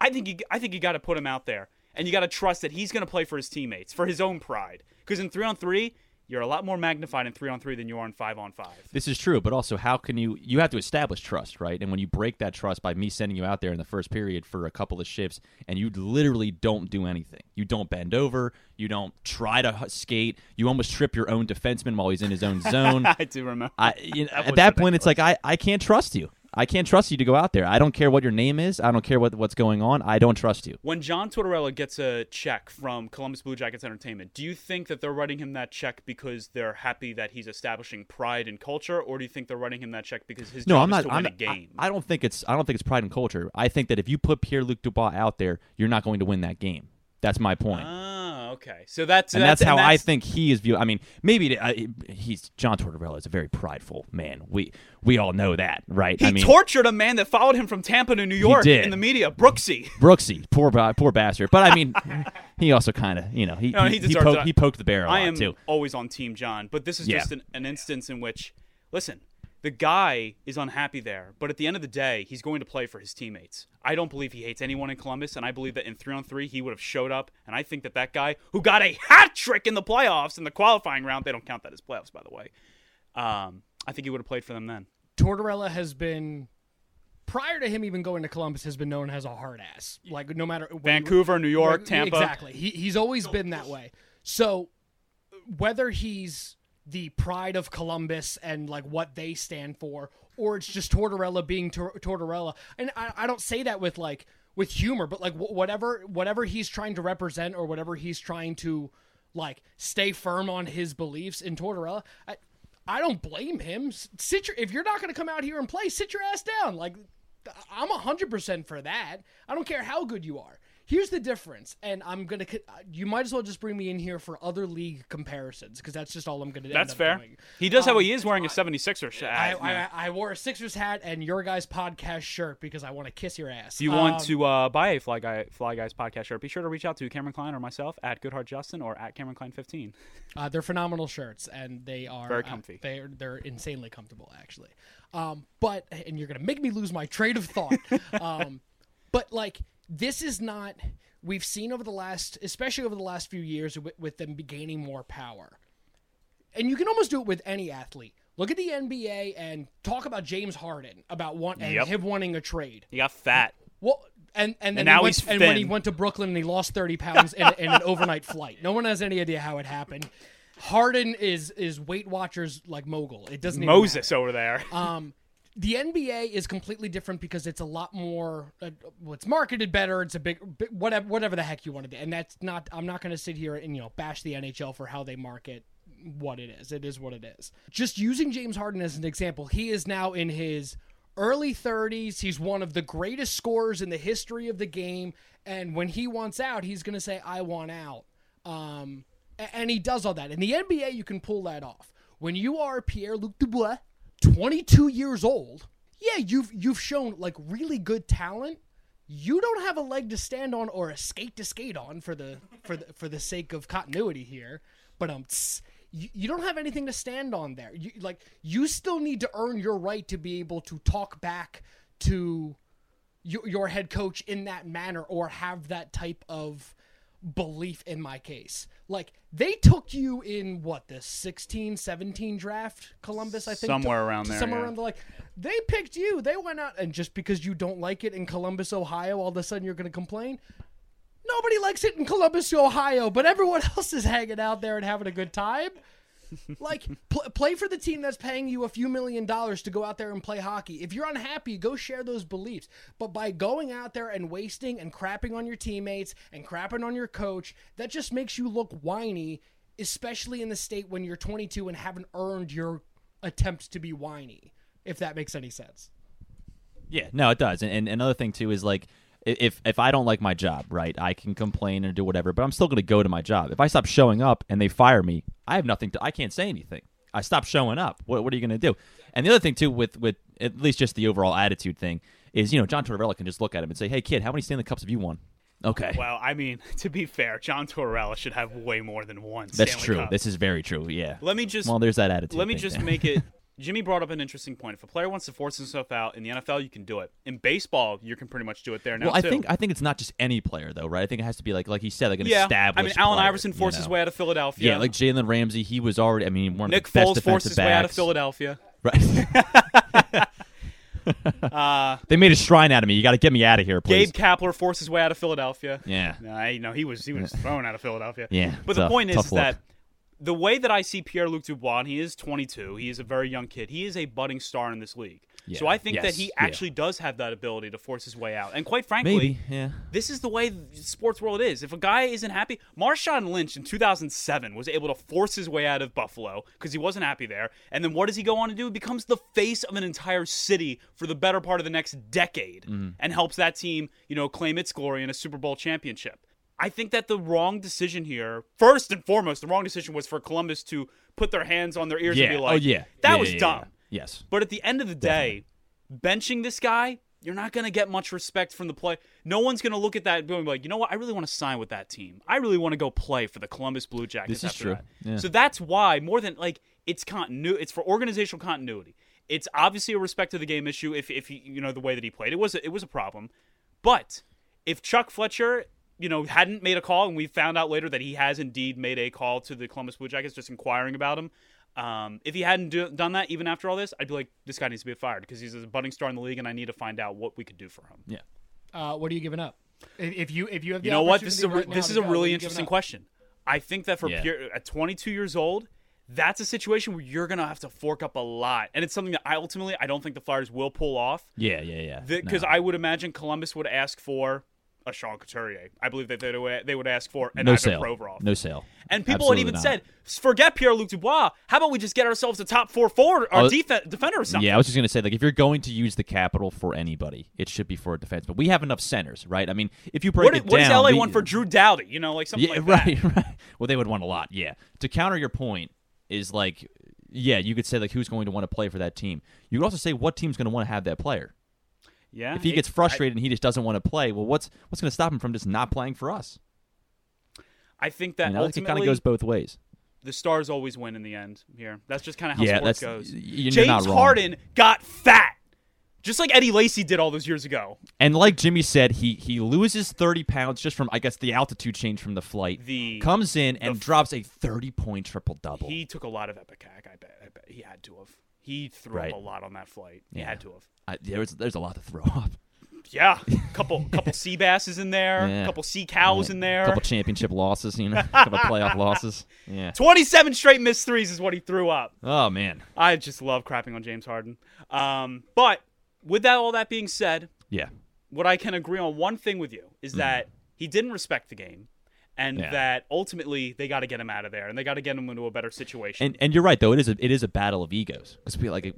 [SPEAKER 1] I think you, I think you got to put him out there, and you got to trust that he's going to play for his teammates, for his own pride. Because in three on three, you're a lot more magnified in three on three than you are in five on five.
[SPEAKER 2] This is true, but also how can you you have to establish trust, right? And when you break that trust by me sending you out there in the first period for a couple of shifts and you literally don't do anything. You don't bend over, you don't try to skate, you almost trip your own defenseman while he's in his own (laughs) zone.
[SPEAKER 1] I do remember.
[SPEAKER 2] I, you know,
[SPEAKER 1] That
[SPEAKER 2] at
[SPEAKER 1] was
[SPEAKER 2] that point, it's like I, I can't trust you. I can't trust you to go out there. I don't care what your name is. I don't care what what's going on. I don't trust you.
[SPEAKER 1] When John Tortorella gets a check from Columbus Blue Jackets Entertainment, do you think that they're writing him that check because they're happy that he's establishing pride and culture, or do you think they're writing him that check because his
[SPEAKER 2] No, I'm
[SPEAKER 1] is
[SPEAKER 2] not.
[SPEAKER 1] to
[SPEAKER 2] I'm
[SPEAKER 1] win
[SPEAKER 2] not
[SPEAKER 1] a game?
[SPEAKER 2] I, I don't think it's. I don't think it's pride and culture. I think that if you put Pierre Luc Dubois out there, you're not going to win that game. That's my point.
[SPEAKER 1] Ah, okay. So that's
[SPEAKER 2] and that's, how
[SPEAKER 1] and
[SPEAKER 2] I think he is viewed. I mean, maybe uh, he's John Tortorella is a very prideful man. We we all know that, right?
[SPEAKER 1] He
[SPEAKER 2] I mean,
[SPEAKER 1] tortured a man that followed him from Tampa to New York
[SPEAKER 2] did.
[SPEAKER 1] in the media, Brooksy.
[SPEAKER 2] Brooksy, poor poor bastard. But I mean, (laughs) he also kind of you know he
[SPEAKER 1] No,
[SPEAKER 2] he,
[SPEAKER 1] he
[SPEAKER 2] he, poked, he poked the bear a
[SPEAKER 1] I
[SPEAKER 2] lot
[SPEAKER 1] am
[SPEAKER 2] too.
[SPEAKER 1] always on Team John, but this is
[SPEAKER 2] Yeah.
[SPEAKER 1] just an, an instance in which, listen, the guy is unhappy there, but at the end of the day, he's going to play for his teammates. I don't believe he hates anyone in Columbus, and I believe that in three on three he would have showed up. And I think that that guy who got a hat trick in the playoffs in the qualifying round, they don't count that as playoffs, by the way. Um, I think he would have played for them then.
[SPEAKER 3] Tortorella has been prior to him even going to Columbus has been known as a hard ass. Like no matter
[SPEAKER 1] Vancouver, New York,
[SPEAKER 3] Right,
[SPEAKER 1] Tampa.
[SPEAKER 3] Exactly. He, he's always been that way. So whether he's the pride of Columbus and like what they stand for, or it's just Tortorella being Tor- Tortorella, and I, I don't say that with like with humor, but like wh- whatever whatever he's trying to represent or whatever he's trying to like stay firm on his beliefs in Tortorella. I, I don't blame him. Sit your, if you're not going to come out here and play, sit your ass down. Like I'm hundred percent for that. I don't care how good you are. Here's the difference, and I'm gonna. You might as well just bring me in here for other league comparisons because that's just all I'm gonna.
[SPEAKER 1] That's
[SPEAKER 3] end up
[SPEAKER 1] fair.
[SPEAKER 3] Doing.
[SPEAKER 1] He does have.
[SPEAKER 3] Um,
[SPEAKER 1] he is wearing a 76er shirt.
[SPEAKER 3] I, I, I wore a Sixers hat and your guys' podcast shirt because I want to kiss your ass.
[SPEAKER 1] If you want
[SPEAKER 3] Um,
[SPEAKER 1] to uh, buy a Fly Guy Fly Guys podcast shirt, be sure to reach out to Cameron Klein or myself at Goodheart Justin or at Cameron Klein 15.
[SPEAKER 3] Uh, they're phenomenal shirts, and they are
[SPEAKER 1] Very
[SPEAKER 3] uh,
[SPEAKER 1] comfy.
[SPEAKER 3] they're they're insanely comfortable, actually. Um, but and you're gonna make me lose my train of thought. (laughs) um, but like this is not. We've seen over the last, especially over the last few years, with, with them gaining more power, and you can almost do it with any athlete. Look at the NBA and talk about James Harden about one and
[SPEAKER 1] Yep.
[SPEAKER 3] him wanting a trade.
[SPEAKER 1] He got fat.
[SPEAKER 3] Well, and and then
[SPEAKER 1] And now
[SPEAKER 3] went,
[SPEAKER 1] he's
[SPEAKER 3] and when he went to Brooklyn and he lost thirty pounds in, in an overnight flight. No one has any idea how it happened. Harden is is Weight Watchers like mogul. It doesn't
[SPEAKER 1] Moses over there.
[SPEAKER 3] Um, the NBA is completely different because it's a lot more. Uh, well, it's marketed better. It's a big, big whatever whatever the heck you want to do. And that's not. I'm not going to sit here and you know bash the NHL for how they market what it is. It is what it is. Just using James Harden as an example, he is now in his early 30s. He's one of the greatest scorers in the history of the game. And when he wants out, he's going to say, I want out. Um, and he does all that. In the NBA, you can pull that off. When you are Pierre Luc Dubois, 22 years old, yeah, you've you've shown like really good talent. You don't have a leg to stand on or a skate to skate on for the for the for the sake of continuity here. But um, tss, you, you don't have anything to stand on there. You like you still need to earn your right to be able to talk back to your, your head coach in that manner or have that type of belief in my case. Like they took you in what the 16 17 draft Columbus I think
[SPEAKER 1] Somewhere
[SPEAKER 3] took-
[SPEAKER 1] around there,
[SPEAKER 3] somewhere
[SPEAKER 1] yeah.
[SPEAKER 3] around the like they picked you. They went out and just because you don't like it in Columbus Ohio all of a sudden you're going to complain. Nobody likes it in Columbus Ohio, but everyone (laughs) else is hanging out there and having a good time. Like, pl- play for the team that's paying you a few million dollars to go out there and play hockey. If you're unhappy, go share those beliefs. But by going out there and wasting and crapping on your teammates and crapping on your coach, that just makes you look whiny, especially in the state when you're 22 and haven't earned your attempt to be whiny, if that makes any sense.
[SPEAKER 2] Yeah, no, it does. And, and another thing too is like if if I don't like my job, right, I can complain and do whatever, but I'm still going to go to my job. If I stop showing up and they fire me, I have nothing to. I can't say anything. I stop showing up. What what are you going to do? And the other thing too, with with at least just the overall attitude thing, is you know John Tortorella can just look at him and say, "Hey kid, how many Stanley Cups have you won?" Okay,
[SPEAKER 1] well, I mean, (laughs) to be fair, John Tortorella should have way more than one.
[SPEAKER 2] that's
[SPEAKER 1] Stanley
[SPEAKER 2] true.
[SPEAKER 1] Cup.
[SPEAKER 2] This is very true. Yeah.
[SPEAKER 1] Let me just
[SPEAKER 2] well, there's that attitude.
[SPEAKER 1] let me just
[SPEAKER 2] there. (laughs)
[SPEAKER 1] make it. Jimmy brought up an interesting point. If a player wants to force himself out in the NFL, you can do it. In baseball, you can pretty much do it there now
[SPEAKER 2] Well, I
[SPEAKER 1] too.
[SPEAKER 2] think I think it's not just any player though, right? I think it has to be like like he said, like an
[SPEAKER 1] yeah,
[SPEAKER 2] established.
[SPEAKER 1] I mean, Allen
[SPEAKER 2] player,
[SPEAKER 1] Iverson
[SPEAKER 2] you
[SPEAKER 1] forced his way out of Philadelphia.
[SPEAKER 2] Yeah, like Jalen Ramsey, he was already. I mean, one
[SPEAKER 1] Nick
[SPEAKER 2] of the best
[SPEAKER 1] Foles forced
[SPEAKER 2] defensive
[SPEAKER 1] his way out of. Philadelphia. (laughs)
[SPEAKER 2] Right. (laughs)
[SPEAKER 1] Uh,
[SPEAKER 2] they made a shrine out of me. You got to get me out of here, please.
[SPEAKER 1] Gabe Kapler forced his way out of Philadelphia.
[SPEAKER 2] Yeah.
[SPEAKER 1] Nah, you know he was he was thrown out of Philadelphia.
[SPEAKER 2] Yeah,
[SPEAKER 1] but the
[SPEAKER 2] tough-
[SPEAKER 1] point is
[SPEAKER 2] look.
[SPEAKER 1] that the way that I see Pierre Luc Dubois, and he is 22. He is a very young kid. He is a budding star in this league. So I think that
[SPEAKER 2] Yes.
[SPEAKER 1] he
[SPEAKER 2] Yeah.
[SPEAKER 1] actually does have that ability to force his way out. And quite frankly,
[SPEAKER 2] Maybe. Yeah.
[SPEAKER 1] this is the way the sports world is. If a guy isn't happy, Marshawn Lynch in 2007 was able to force his way out of Buffalo because he wasn't happy there. And then what does he go on to do? He becomes the face of an entire city for the better part of the next decade mm-hmm. and helps that team, you know, claim its glory in a Super Bowl championship. I think that the wrong decision here, first and foremost, the wrong decision was for Columbus to put their hands on their ears
[SPEAKER 2] Yeah.
[SPEAKER 1] and be oh, like,
[SPEAKER 2] oh yeah.
[SPEAKER 1] that
[SPEAKER 2] Yeah,
[SPEAKER 1] was
[SPEAKER 2] yeah,
[SPEAKER 1] dumb.
[SPEAKER 2] Yes.
[SPEAKER 1] But at the end of the day, benching this guy, you're not going to get much respect from the play. No one's going to look at that and be like, you know what? I really want to sign with that team. I really want to go play for the Columbus Blue Jackets.
[SPEAKER 2] This is
[SPEAKER 1] after
[SPEAKER 2] true.
[SPEAKER 1] that." So that's why more than like it's continu- It's for organizational continuity. It's obviously a respect to the game issue. If if he, you know the way that he played, it was a, it was a problem. But if Chuck Fletcher, you know, hadn't made a call, and we found out later that he has indeed made a call to the Columbus Blue Jackets, just inquiring about him. Um, if he hadn't do, done that, even after all this, I'd be like, this guy needs to be fired because he's a budding star in the league, and I need to find out what we could do for him.
[SPEAKER 2] Yeah.
[SPEAKER 3] Uh, what are you giving up? If if you if you have the
[SPEAKER 1] You know what? This is a
[SPEAKER 3] right
[SPEAKER 1] this is a
[SPEAKER 3] go,
[SPEAKER 1] really interesting question. I think that for
[SPEAKER 2] Yeah.
[SPEAKER 1] Pierre, at 22 years old, that's a situation where you're gonna have to fork up a lot, and it's something that I ultimately I don't think the Flyers will pull off
[SPEAKER 2] Yeah, yeah, yeah.
[SPEAKER 1] because
[SPEAKER 2] No.
[SPEAKER 1] I would imagine Columbus would ask for a Sean Couturier. I believe that they would they would ask for an
[SPEAKER 2] no
[SPEAKER 1] Ivan
[SPEAKER 2] sale.
[SPEAKER 1] Provorov.
[SPEAKER 2] No sale.
[SPEAKER 1] And people had even
[SPEAKER 2] not.
[SPEAKER 1] said, forget Pierre Luc Dubois. How about we just get ourselves a top four forward or uh,
[SPEAKER 2] Oh,
[SPEAKER 1] defen- defender or something?
[SPEAKER 2] Yeah, I was just gonna say, like, if you're going to use the capital for anybody, it should be for a defense. But we have enough centers, right? I mean, if you break
[SPEAKER 1] What,
[SPEAKER 2] it
[SPEAKER 1] what does LA
[SPEAKER 2] we-
[SPEAKER 1] want for Drew Doughty? You know, like something
[SPEAKER 2] Yeah,
[SPEAKER 1] like (laughs) that.
[SPEAKER 2] right, right. Well, they would want a lot. Yeah. To counter your point is like, yeah, you could say like who's going to want to play for that team. You could also say what team's going to want to have that player.
[SPEAKER 1] Yeah.
[SPEAKER 2] If he gets frustrated and he just doesn't want to play, well, what's what's going to stop him from just not playing for us?
[SPEAKER 1] I, I think that
[SPEAKER 2] You know, it kind of goes both ways.
[SPEAKER 1] the Stars always win in the end. Here, that's just kind of how
[SPEAKER 2] yeah,
[SPEAKER 1] sports goes.
[SPEAKER 2] you're
[SPEAKER 1] James. Harden got fat, just like Eddie Lacy did all those years ago.
[SPEAKER 2] And like Jimmy said, he he loses 30 pounds just from I guess the altitude change from the flight.
[SPEAKER 1] The
[SPEAKER 2] comes in and
[SPEAKER 1] f-
[SPEAKER 2] drops a 30 point triple double.
[SPEAKER 1] he took a lot of ipecac. I bet. I bet he had to have. He threw
[SPEAKER 2] Right.
[SPEAKER 1] up a lot on that flight. He
[SPEAKER 2] Yeah.
[SPEAKER 1] had to have.
[SPEAKER 2] I, there's there's a lot to throw up.
[SPEAKER 1] Yeah, (laughs) couple couple sea basses in there,
[SPEAKER 2] Yeah.
[SPEAKER 1] couple sea cows in there.
[SPEAKER 2] A couple championship losses, you know, a (laughs) couple playoff losses. Yeah.
[SPEAKER 1] 27 straight missed threes is what he threw up.
[SPEAKER 2] Oh man.
[SPEAKER 1] I just love crapping on James Harden. Um, but with that, all that being said,
[SPEAKER 2] Yeah.
[SPEAKER 1] what I can agree on one thing with you is that he didn't respect the game, and.
[SPEAKER 2] Yeah.
[SPEAKER 1] that ultimately they got to get him out of there, and they got to get him into a better situation.
[SPEAKER 2] And and you're right though. It is a it is a battle of egos. Because we like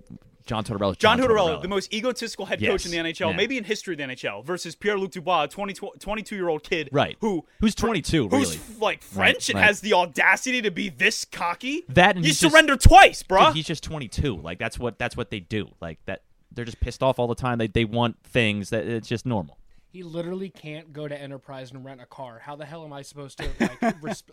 [SPEAKER 2] John Tortorella.
[SPEAKER 1] John Tortorella, the most egotistical head coach in the NHL,
[SPEAKER 2] Yeah.
[SPEAKER 1] maybe in history of the NHL, versus Pierre-Luc Dubois, a 20, 22 year old kid,
[SPEAKER 2] Right.
[SPEAKER 1] Who
[SPEAKER 2] Who's 22
[SPEAKER 1] who's like French and
[SPEAKER 2] right.
[SPEAKER 1] has the audacity to be this cocky.
[SPEAKER 2] That and
[SPEAKER 1] you
[SPEAKER 2] he's just-
[SPEAKER 1] surrender twice, bro.
[SPEAKER 2] Dude, he's just 22. Like that's what that's what they do. Like that they're just pissed off all the time. They they want things that it's just normal.
[SPEAKER 3] He literally can't go to Enterprise and rent a car. How the hell am I supposed to like? (laughs) resp-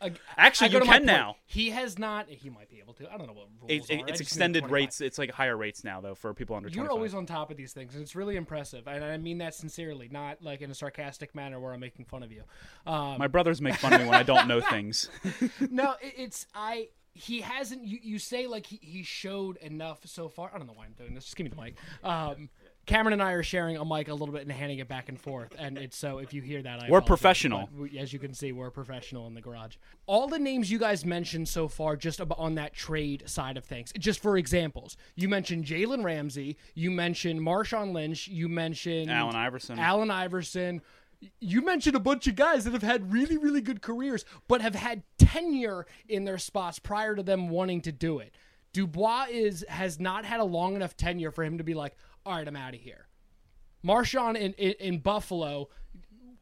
[SPEAKER 3] I-
[SPEAKER 1] Actually,
[SPEAKER 3] I
[SPEAKER 1] you can now.
[SPEAKER 3] He has not. He might be able to. I don't know what rules
[SPEAKER 1] It- it-. It's
[SPEAKER 3] just knew it was
[SPEAKER 1] extended rates. It's like higher rates now, though, for people under 25.
[SPEAKER 3] You're always on top of these things, and it's really impressive. And I mean that sincerely, not like in a sarcastic manner where I'm making fun of you. Um,
[SPEAKER 1] My brothers make fun of me when I don't know (laughs) things. (laughs)
[SPEAKER 3] no, it, it's I. He hasn't. You, you say like he, he showed enough so far. I don't know why I'm doing this. Just give me the mic. Um, Cameron and I are sharing a mic a little bit and handing it back and forth, and it's so if you hear that, I
[SPEAKER 1] We're professional.
[SPEAKER 3] we, as you can see, we're professional in the garage. All the names you guys mentioned so far, just on that trade side of things, just for examples, you mentioned Jalen Ramsey, you mentioned Marshawn Lynch, you mentioned
[SPEAKER 1] Allen Iverson.
[SPEAKER 3] Allen Iverson. You mentioned a bunch of guys that have had really, really good careers, but have had tenure in their spots prior to them wanting to do it. Dubois is has not had a long enough tenure for him to be like, all right, I'm out of here. Marshawn in, in, in Buffalo,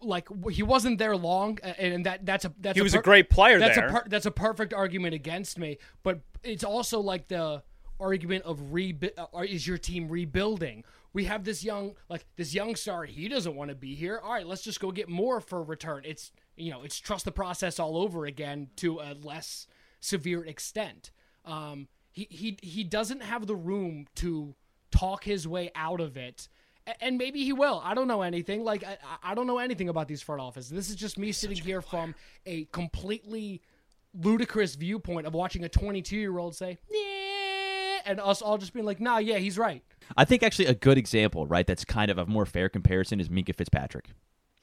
[SPEAKER 3] like he wasn't there long, and that that's a that's
[SPEAKER 1] He
[SPEAKER 3] a
[SPEAKER 1] was a great player
[SPEAKER 3] that's
[SPEAKER 1] there.
[SPEAKER 3] A per, that's a perfect argument against me, but it's also like the argument of rebu- uh, is your team rebuilding? We have this young like this young star. He doesn't want to be here. All right, let's just go get more for return. It's you know it's trust the process all over again to a less severe extent. Um, he he he doesn't have the room to talk his way out of it. And maybe he will. I don't know anything. Like I, I I don't know anything about these front offices. This is just me sitting here from a completely ludicrous viewpoint of watching a 22 year old say, "Yeah," and us all just being like, "Nah, yeah, he's right."
[SPEAKER 2] I think actually a good example, right? That's kind of a more fair comparison is Minkah Fitzpatrick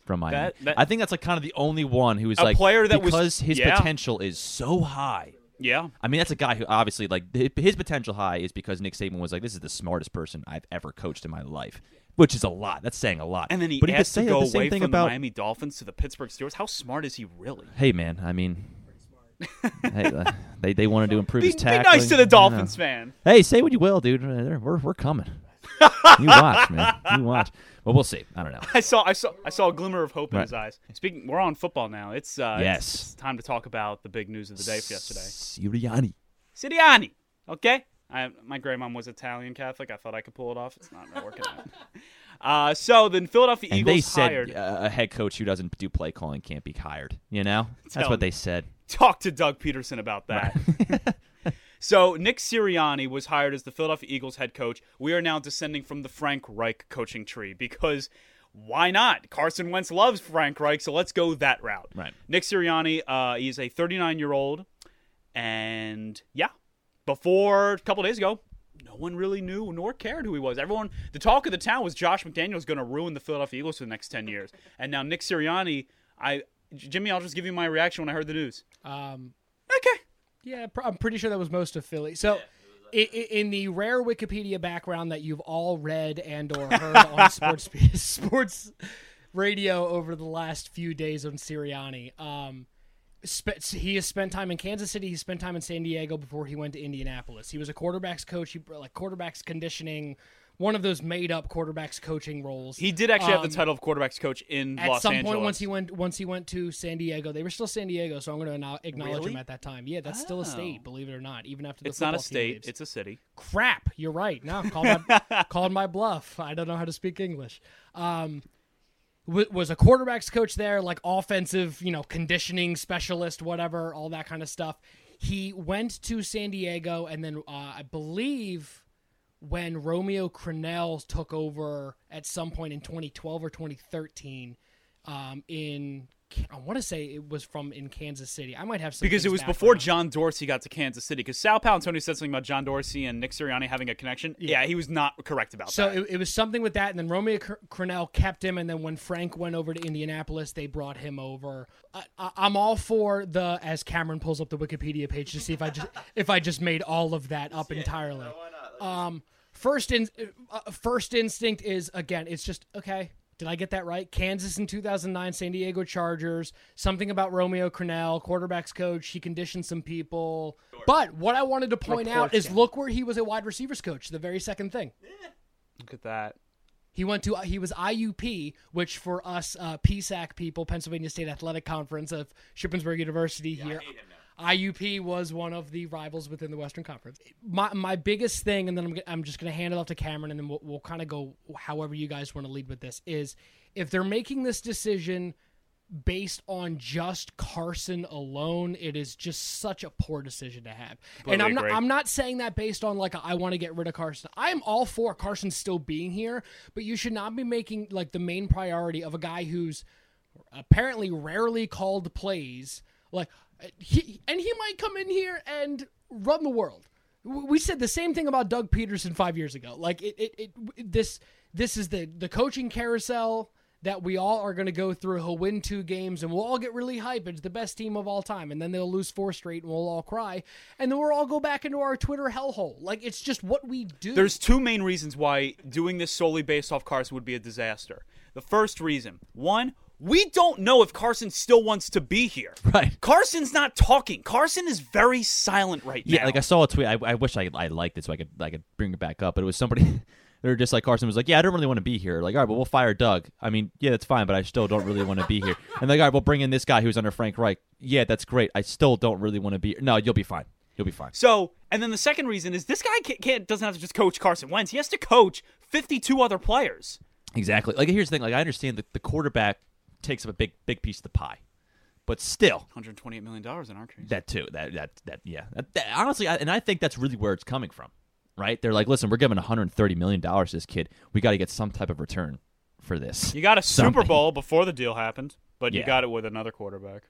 [SPEAKER 2] from Miami.
[SPEAKER 1] That- that-
[SPEAKER 2] I think that's like kind of the only one who is
[SPEAKER 1] A
[SPEAKER 2] like
[SPEAKER 1] player that was-
[SPEAKER 2] because his
[SPEAKER 1] yeah.
[SPEAKER 2] potential is so high.
[SPEAKER 1] Yeah.
[SPEAKER 2] I mean, that's a guy who obviously like his potential high is because Nick Saban was like, "This is the smartest person I've ever coached in my life," which is a lot. That's saying a lot.
[SPEAKER 1] And then he
[SPEAKER 2] but could
[SPEAKER 1] asked
[SPEAKER 2] say
[SPEAKER 1] to go
[SPEAKER 2] the same
[SPEAKER 1] away
[SPEAKER 2] thing
[SPEAKER 1] from
[SPEAKER 2] about
[SPEAKER 1] the Miami Dolphins to the Pittsburgh Steelers. How smart is he really?
[SPEAKER 2] Hey, man. I mean, hey, uh, they they wanted to improve
[SPEAKER 1] Be,
[SPEAKER 2] his
[SPEAKER 1] be nice to the. Dolphins fan.
[SPEAKER 2] Hey, say what you will, dude. We're we're coming. you watch, man. You watch. Well, we'll see. I don't know. (laughs)
[SPEAKER 1] I saw, I saw, I saw a glimmer of hope in
[SPEAKER 2] Right.
[SPEAKER 1] his eyes. Speaking, we're on football now. It's uh,
[SPEAKER 2] Yes.
[SPEAKER 1] it's time to talk about the big news of the day for yesterday.
[SPEAKER 2] Sirianni.
[SPEAKER 1] Sirianni. Okay. I, my grandmom was Italian Catholic. I thought I could pull it off. It's not working out. (laughs) Uh, so then Philadelphia
[SPEAKER 2] And
[SPEAKER 1] Eagles
[SPEAKER 2] they said
[SPEAKER 1] hired.
[SPEAKER 2] uh, a head coach who doesn't do play calling can't be hired. You know, (laughs) that's
[SPEAKER 1] Tell
[SPEAKER 2] what
[SPEAKER 1] me.
[SPEAKER 2] they said.
[SPEAKER 1] Talk to Doug Pederson about that. So Nick Sirianni was hired as the Philadelphia Eagles head coach. We are now descending from the Frank Reich coaching tree because why not? Carson Wentz loves Frank Reich, so let's go that route.
[SPEAKER 2] Right.
[SPEAKER 1] Nick Sirianni, uh, he's a 39 year old, and yeah, before a couple days ago, no one really knew nor cared who he was. Everyone, the talk of the town was Josh McDaniels going to ruin the Philadelphia Eagles for the next ten years, (laughs) and now Nick Sirianni. I Jimmy, I'll just give you my reaction when I heard the news.
[SPEAKER 3] Um,
[SPEAKER 1] Okay,
[SPEAKER 3] yeah, pr- I'm pretty sure that was most of Philly. So. i- i- In the rare Wikipedia background that you've all read and or heard on (laughs) sports sports radio over the last few days on Sirianni, um, he has spent time in Kansas City. He spent time in San Diego before he went to Indianapolis. He was a quarterbacks coach. He like quarterbacks conditioning, one of those made up quarterbacks coaching roles.
[SPEAKER 1] he did actually have
[SPEAKER 3] Um,
[SPEAKER 1] the title of quarterbacks coach in
[SPEAKER 3] at
[SPEAKER 1] Los
[SPEAKER 3] some
[SPEAKER 1] Angeles.
[SPEAKER 3] point once he went once he went to San Diego, they were still San Diego, so I'm going to acknowledge
[SPEAKER 1] Really?
[SPEAKER 3] him at that time. Yeah, that's still a
[SPEAKER 1] Oh.
[SPEAKER 3] state, believe it or not. Even after the
[SPEAKER 1] it's not a state;
[SPEAKER 3] leaves.
[SPEAKER 1] it's a city.
[SPEAKER 3] crap. You're right. No, (laughs) called my called my bluff. I don't know how to speak English. Um, was a quarterbacks coach there, like offensive, you know, conditioning specialist, whatever, all that kind of stuff. He went to San Diego, and then uh, I believe when Romeo Crennel took over at some point in 2012 or 2013, um, in I want to say it was from in Kansas City. I might have some
[SPEAKER 1] Because it
[SPEAKER 3] things
[SPEAKER 1] was before
[SPEAKER 3] background.
[SPEAKER 1] John Dorsey got to Kansas City. Because Sal Paolantonio said something about John Dorsey and Nick Sirianni having a connection. Yeah, he was not correct about
[SPEAKER 3] So
[SPEAKER 1] that.
[SPEAKER 3] So it, it was something with that, and then Romeo Cr- Crennel kept him, and then when Frank went over to Indianapolis, they brought him over. I, I, I'm all for the as Cameron pulls up the Wikipedia page to see if I just (laughs) if I just made all of that up entirely. Um, first in uh, first instinct is again, it's just okay. Did I get that right? Kansas in 2009, San Diego Chargers. Something about Romeo Crennel, quarterbacks coach. He conditioned some people. But what I wanted to point out
[SPEAKER 1] Reports
[SPEAKER 3] is look where he was a wide receivers coach. The very second thing.
[SPEAKER 1] Look at that.
[SPEAKER 3] He went to he was IUP, which for us uh, PSAC people, Pennsylvania State Athletic Conference of Shippensburg University here. IUP was one of the rivals within the Western Conference. My my biggest thing, and then I'm, I'm just going to hand it off to Cameron, and then we'll, we'll kind of go however you guys want to lead with this. Is if they're making this decision based on just Carson alone, it is just such a poor decision to have. and I'm not. I'm not saying that based on like a, I want to get rid of Carson. I am all for Carson still being here, but you should not be making like the main priority of a guy who's apparently rarely called plays. Like he and he might come in here and run the world. We said the same thing about Doug Pederson five years ago. Like it, it, it this this is the the coaching carousel that we all are going to go through. He'll win two games and we'll all get really hype. It's the best team of all time. And then they'll lose four straight and we'll all cry. And then we'll all go back into our Twitter hellhole. Like it's just what we do.
[SPEAKER 1] There's two main reasons why doing this solely based off Carson would be a disaster. The first reason, one, we don't know if Carson still wants to be here.
[SPEAKER 2] Right.
[SPEAKER 1] Carson's not talking. Carson is very silent right
[SPEAKER 2] Yeah,
[SPEAKER 1] now.
[SPEAKER 2] Yeah, like I saw a tweet. I, I wish I, I liked it so I could I could bring it back up. But it was somebody. (laughs) They were just like Carson was like, yeah, I don't really want to be here. Like, all right, but we'll fire Doug. I mean, yeah, that's fine, but I still don't really want to be here. And like, all right, we'll bring in this guy who's under Frank Reich. Yeah, that's great. I still don't really want to be. No, you'll be fine. You'll be fine.
[SPEAKER 1] So, and then the second reason is this guy can't, can't doesn't have to just coach Carson Wentz. He has to coach 52 other players.
[SPEAKER 2] Exactly. Like, here's the thing. Like, I understand that the quarterback takes up a big big piece of the pie, but still,
[SPEAKER 1] 128 million dollars in our case.
[SPEAKER 2] that too. That that that yeah. That, that- honestly, I, and I think that's really where it's coming from. Right? They're like, listen, we're giving 130 million dollars to this kid. We got to get some type of return for this.
[SPEAKER 1] You got a (laughs) Super Bowl before the deal happened, but you got it with another quarterback.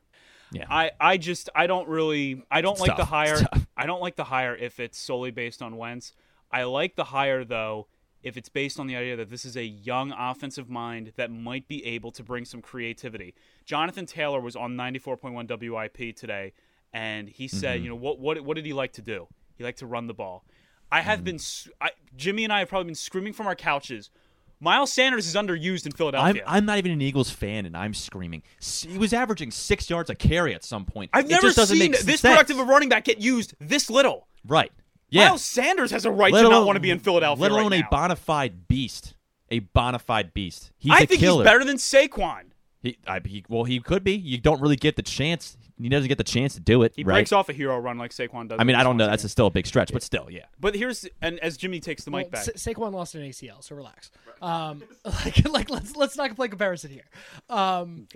[SPEAKER 2] Yeah.
[SPEAKER 1] I, I just I don't really I don't
[SPEAKER 2] It's
[SPEAKER 1] like
[SPEAKER 2] tough.
[SPEAKER 1] the hire. I don't like the hire if it's solely based on Wentz. I like the hire though if it's based on the idea that this is a young offensive mind that might be able to bring some creativity. Jonathan Taylor was on 94.1 WIP today and he said,
[SPEAKER 2] Mm-hmm.
[SPEAKER 1] you know, what what what did he like to do? He liked to run the ball. I have
[SPEAKER 2] Mm-hmm.
[SPEAKER 1] been I Jimmy and I have probably been screaming from our couches. Miles Sanders is underused in
[SPEAKER 2] I'm,
[SPEAKER 1] Philadelphia.
[SPEAKER 2] I'm not even an Eagles fan, and I'm screaming. He was averaging six yards a carry at some point.
[SPEAKER 1] I've
[SPEAKER 2] It
[SPEAKER 1] never
[SPEAKER 2] just
[SPEAKER 1] seen
[SPEAKER 2] make
[SPEAKER 1] this
[SPEAKER 2] sense.
[SPEAKER 1] productive of a running back get used this little.
[SPEAKER 2] Right. Yeah.
[SPEAKER 1] Miles Sanders has a right
[SPEAKER 2] let
[SPEAKER 1] to
[SPEAKER 2] alone,
[SPEAKER 1] not want to be in Philadelphia.
[SPEAKER 2] Let alone
[SPEAKER 1] right
[SPEAKER 2] a
[SPEAKER 1] now.
[SPEAKER 2] bona fide beast. A bona fide beast. He's
[SPEAKER 1] I
[SPEAKER 2] a
[SPEAKER 1] think
[SPEAKER 2] killer.
[SPEAKER 1] he's better than Saquon.
[SPEAKER 2] He, I, he, well, he could be. You don't really get the chance. He doesn't get the chance to do it.
[SPEAKER 1] He
[SPEAKER 2] right?
[SPEAKER 1] breaks off a hero run like Saquon does.
[SPEAKER 2] I mean, I don't know. That's a, still a big stretch, but still, yeah.
[SPEAKER 1] But here's and as Jimmy takes the
[SPEAKER 3] Well,
[SPEAKER 1] mic back,
[SPEAKER 3] Sa- Saquon lost an ACL, so relax. Um, (laughs) like, like let's let's not play comparison here. Um,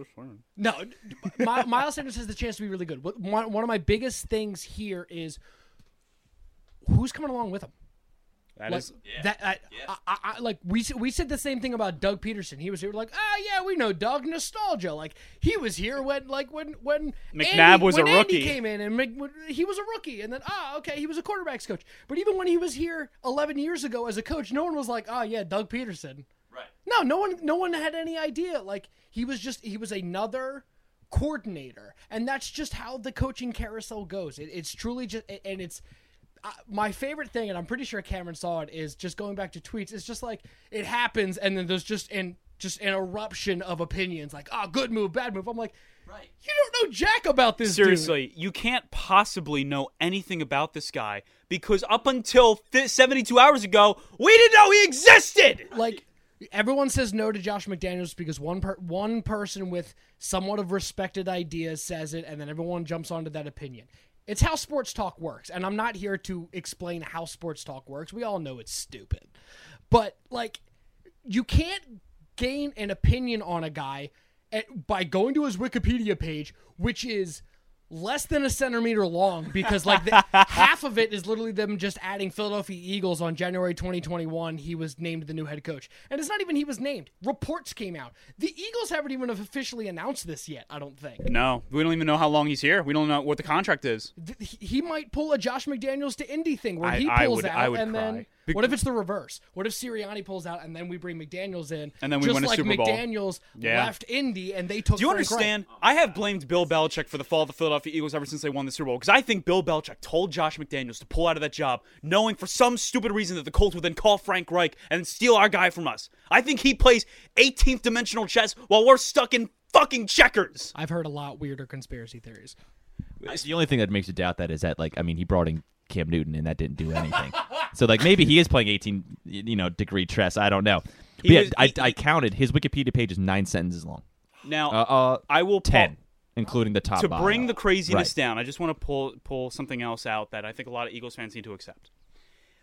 [SPEAKER 3] no, (laughs) My, Miles Sanders has the chance to be really good. One, one of my biggest things here is who's coming along with him.
[SPEAKER 1] That
[SPEAKER 3] like,
[SPEAKER 1] is-
[SPEAKER 3] that I, I, I, I- like we we said the same thing about Doug Pederson. He was here like, ah, yeah, we know Doug nostalgia. Like he was here when like when when
[SPEAKER 1] McNabb
[SPEAKER 3] Andy,
[SPEAKER 1] was a
[SPEAKER 3] when Andy
[SPEAKER 1] rookie.
[SPEAKER 3] came in and Mc, he was a rookie, and then ah, okay, he was a quarterbacks coach. But even when he was here 11 years ago as a coach, no one was like, ah, yeah, Doug Pederson.
[SPEAKER 2] Right.
[SPEAKER 3] No, no one, no one had any idea. Like he was just, he was another coordinator, and that's just how the coaching carousel goes. It, it's truly just, and it's uh, my favorite thing, and I'm pretty sure Cameron saw it. Is just going back to tweets. It's just like it happens, and then there's just an just an eruption of opinions, like, oh, good move, bad move. I'm like,
[SPEAKER 2] Right.
[SPEAKER 3] you don't know jack about this. dude."
[SPEAKER 1] Seriously, you can't possibly know anything about this guy because up until fi 72 hours ago, we didn't know he existed.
[SPEAKER 3] like everyone says no to Josh McDaniels because one per- one person with somewhat of respected ideas says it, and then everyone jumps onto that opinion. It's how sports talk works, and I'm not here to explain how sports talk works. We all know it's stupid, but like you can't gain an opinion on a guy at, by going to his Wikipedia page, which is less than a centimeter long because like the, (laughs) half of it is literally them just adding Philadelphia Eagles on January 2021 he was named the new head coach. And it's not even he was named. Reports came out. The Eagles haven't even officially announced this yet I don't think.
[SPEAKER 1] No, we don't even know how long he's here. We don't know what the contract is.
[SPEAKER 3] Th- he- might pull a Josh McDaniels to Indy thing where
[SPEAKER 1] I-
[SPEAKER 3] he
[SPEAKER 1] I
[SPEAKER 3] pulls
[SPEAKER 1] would-
[SPEAKER 3] out
[SPEAKER 1] I would
[SPEAKER 3] and then
[SPEAKER 1] cry. Bec-
[SPEAKER 3] what if it's the reverse? What if Sirianni pulls out and then we bring McDaniels in
[SPEAKER 1] And then we
[SPEAKER 3] just
[SPEAKER 1] win a
[SPEAKER 3] like
[SPEAKER 1] Super Bowl.
[SPEAKER 3] McDaniels
[SPEAKER 1] Yeah.
[SPEAKER 3] left Indy and they took
[SPEAKER 1] Do you
[SPEAKER 3] Frank Reich.
[SPEAKER 1] understand? I have blamed Bill Belichick for the fall of the Philadelphia Eagles ever since they won the Super Bowl because I think Bill Belichick told Josh McDaniels to pull out of that job, knowing for some stupid reason that the Colts would then call Frank Reich and steal our guy from us. I think he plays 18th dimensional chess while we're stuck in fucking checkers.
[SPEAKER 3] I've heard a lot weirder conspiracy theories.
[SPEAKER 2] The only thing that makes you doubt that is that, like, I mean, he brought in Cam Newton, and that didn't do anything. so, like, maybe he is playing 18, you know, degree chess. I don't know. But yeah,
[SPEAKER 1] was-
[SPEAKER 2] I,
[SPEAKER 1] he-
[SPEAKER 2] I counted. His Wikipedia page is nine sentences long.
[SPEAKER 1] Now,
[SPEAKER 2] Uh, uh
[SPEAKER 1] I will pull-
[SPEAKER 2] ten, including the top.
[SPEAKER 1] to
[SPEAKER 2] bio.
[SPEAKER 1] bring the craziness
[SPEAKER 2] Right.
[SPEAKER 1] down, I just want to pull pull something else out that I think a lot of Eagles fans need to accept.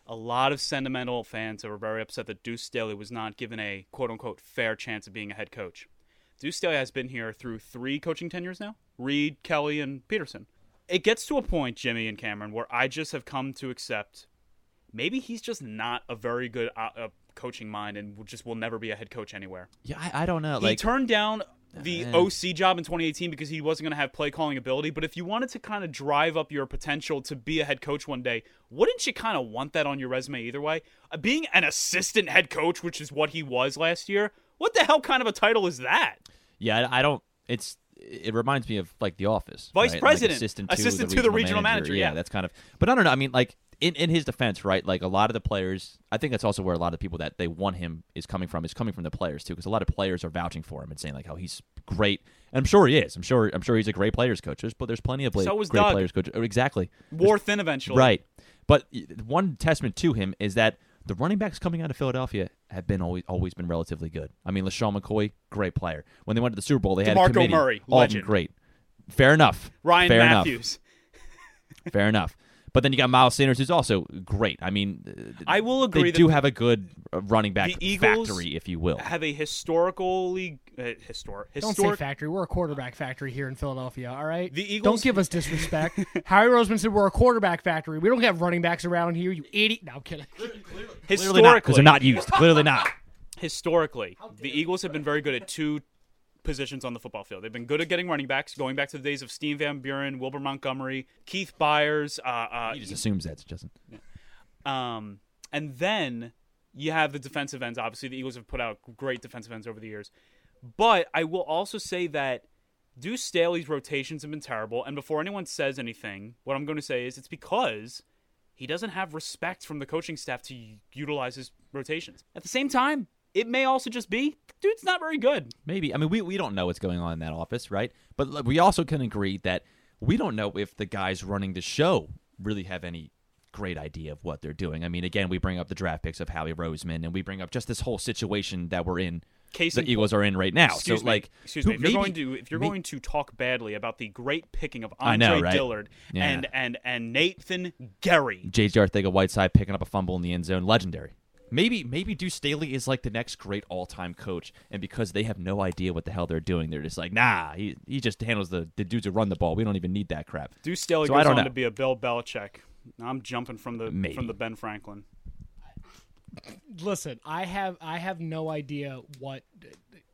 [SPEAKER 1] A lot of sentimental fans are very upset that Deuce Staley was not given a quote unquote fair chance of being a head coach. Deuce Staley has been here through three coaching tenures now: Reid, Kelly, and Pederson. It gets to a point, Jimmy and Cameron, where I just have come to accept maybe he's just not a very good uh, uh, coaching mind and will- just will never be a head coach anywhere.
[SPEAKER 2] Yeah, I, I don't know.
[SPEAKER 1] He
[SPEAKER 2] Like,
[SPEAKER 1] turned down the OC job in 2018 because he wasn't going to have play calling ability. But if you wanted to kind of drive up your potential to be a head coach one day, wouldn't you kind of want that on your resume either way? Uh, being an assistant head coach, which is what he was last year, what the hell kind of a title is that?
[SPEAKER 2] yeah, I, I don't. It's. It reminds me of like The Office.
[SPEAKER 1] Vice
[SPEAKER 2] right? Like,
[SPEAKER 1] president.
[SPEAKER 2] assistant to
[SPEAKER 1] Assistant
[SPEAKER 2] the
[SPEAKER 1] to the
[SPEAKER 2] regional
[SPEAKER 1] regional manager, yeah.
[SPEAKER 2] that's kind of. But I don't know. I mean, like in in his defense, right? Like a lot of the players, I think that's also where a lot of the people that they want him is coming from. Is coming from the players too, because a lot of players are vouching for him and saying like how he's great. And I'm sure he is. I'm sure. I'm sure he's a great players coach. There's, but there's plenty of pla-
[SPEAKER 1] So was
[SPEAKER 2] great
[SPEAKER 1] Doug.
[SPEAKER 2] players coach. oh, Exactly.
[SPEAKER 1] Wore thin eventually.
[SPEAKER 2] Right. But one testament to him is that the running backs coming out of Philadelphia have been always always been relatively good. I mean, LeSean McCoy, great player. When they went to the Super Bowl, they had a
[SPEAKER 1] DeMarco
[SPEAKER 2] committee.
[SPEAKER 1] Murray,
[SPEAKER 2] all
[SPEAKER 1] legend.
[SPEAKER 2] great. Fair enough.
[SPEAKER 1] Ryan
[SPEAKER 2] Fair
[SPEAKER 1] Mathews.
[SPEAKER 2] Enough. Fair enough. But then you got Miles Sanders, who's also great. I mean,
[SPEAKER 1] I will agree
[SPEAKER 2] They
[SPEAKER 1] that
[SPEAKER 2] do have a good uh, running back
[SPEAKER 1] the Eagles
[SPEAKER 2] factory, if you will.
[SPEAKER 1] Have a historically uh, historic
[SPEAKER 3] Don't say factory. We're a quarterback factory here in Philadelphia. All right.
[SPEAKER 1] The Eagles.
[SPEAKER 3] Don't give us disrespect. (laughs) Howie Roseman said we're a quarterback factory. We don't have running backs around here. You idiot. No, I'm kidding.
[SPEAKER 2] Clearly not, because they're not used. Clearly not.
[SPEAKER 1] historically, the Eagles have been very good at two positions on the football field. They've been good at getting running backs, going back to the days of Steve Van Buren, Wilbert Montgomery, Keith Byars, uh, uh,
[SPEAKER 2] He just assumes that's Justin.
[SPEAKER 1] um, and then you have the defensive ends. Obviously, the Eagles have put out great defensive ends over the years. But I will also say that Deuce Staley's rotations have been terrible. And before anyone says anything, what I'm going to say is it's because he doesn't have respect from the coaching staff to utilize his rotations. At the same time, it may also just be dude's not very good.
[SPEAKER 2] Maybe. I mean, we, we don't know what's going on in that office, right? But we also can agree that we don't know if the guys running the show really have any great idea of what they're doing. I mean, again, we bring up the draft picks of Howie Roseman, and we bring up just this whole situation that we're in.
[SPEAKER 1] Case
[SPEAKER 2] the Eagles are in right now.
[SPEAKER 1] Excuse
[SPEAKER 2] so,
[SPEAKER 1] me.
[SPEAKER 2] like,
[SPEAKER 1] excuse me. If you're
[SPEAKER 2] maybe-
[SPEAKER 1] going to if you're
[SPEAKER 2] may-
[SPEAKER 1] going to talk badly about the great picking of Andre
[SPEAKER 2] know, right?
[SPEAKER 1] Dillard
[SPEAKER 2] Yeah.
[SPEAKER 1] and and and Nathan Gerry,
[SPEAKER 2] J.J. Arcega-Whiteside picking up a fumble in the end zone, legendary. Maybe maybe Deuce Staley is like the next great all-time coach, and because they have no idea what the hell they're doing, they're just like, nah, he he just handles the the dudes who run the ball. We don't even need that crap.
[SPEAKER 1] Deuce Staley
[SPEAKER 2] So I
[SPEAKER 1] goes
[SPEAKER 2] don't
[SPEAKER 1] on
[SPEAKER 2] know.
[SPEAKER 1] to be a Bill Belichick. I'm jumping from the
[SPEAKER 2] Maybe.
[SPEAKER 1] from the Ben Franklin.
[SPEAKER 3] listen, I have I have no idea what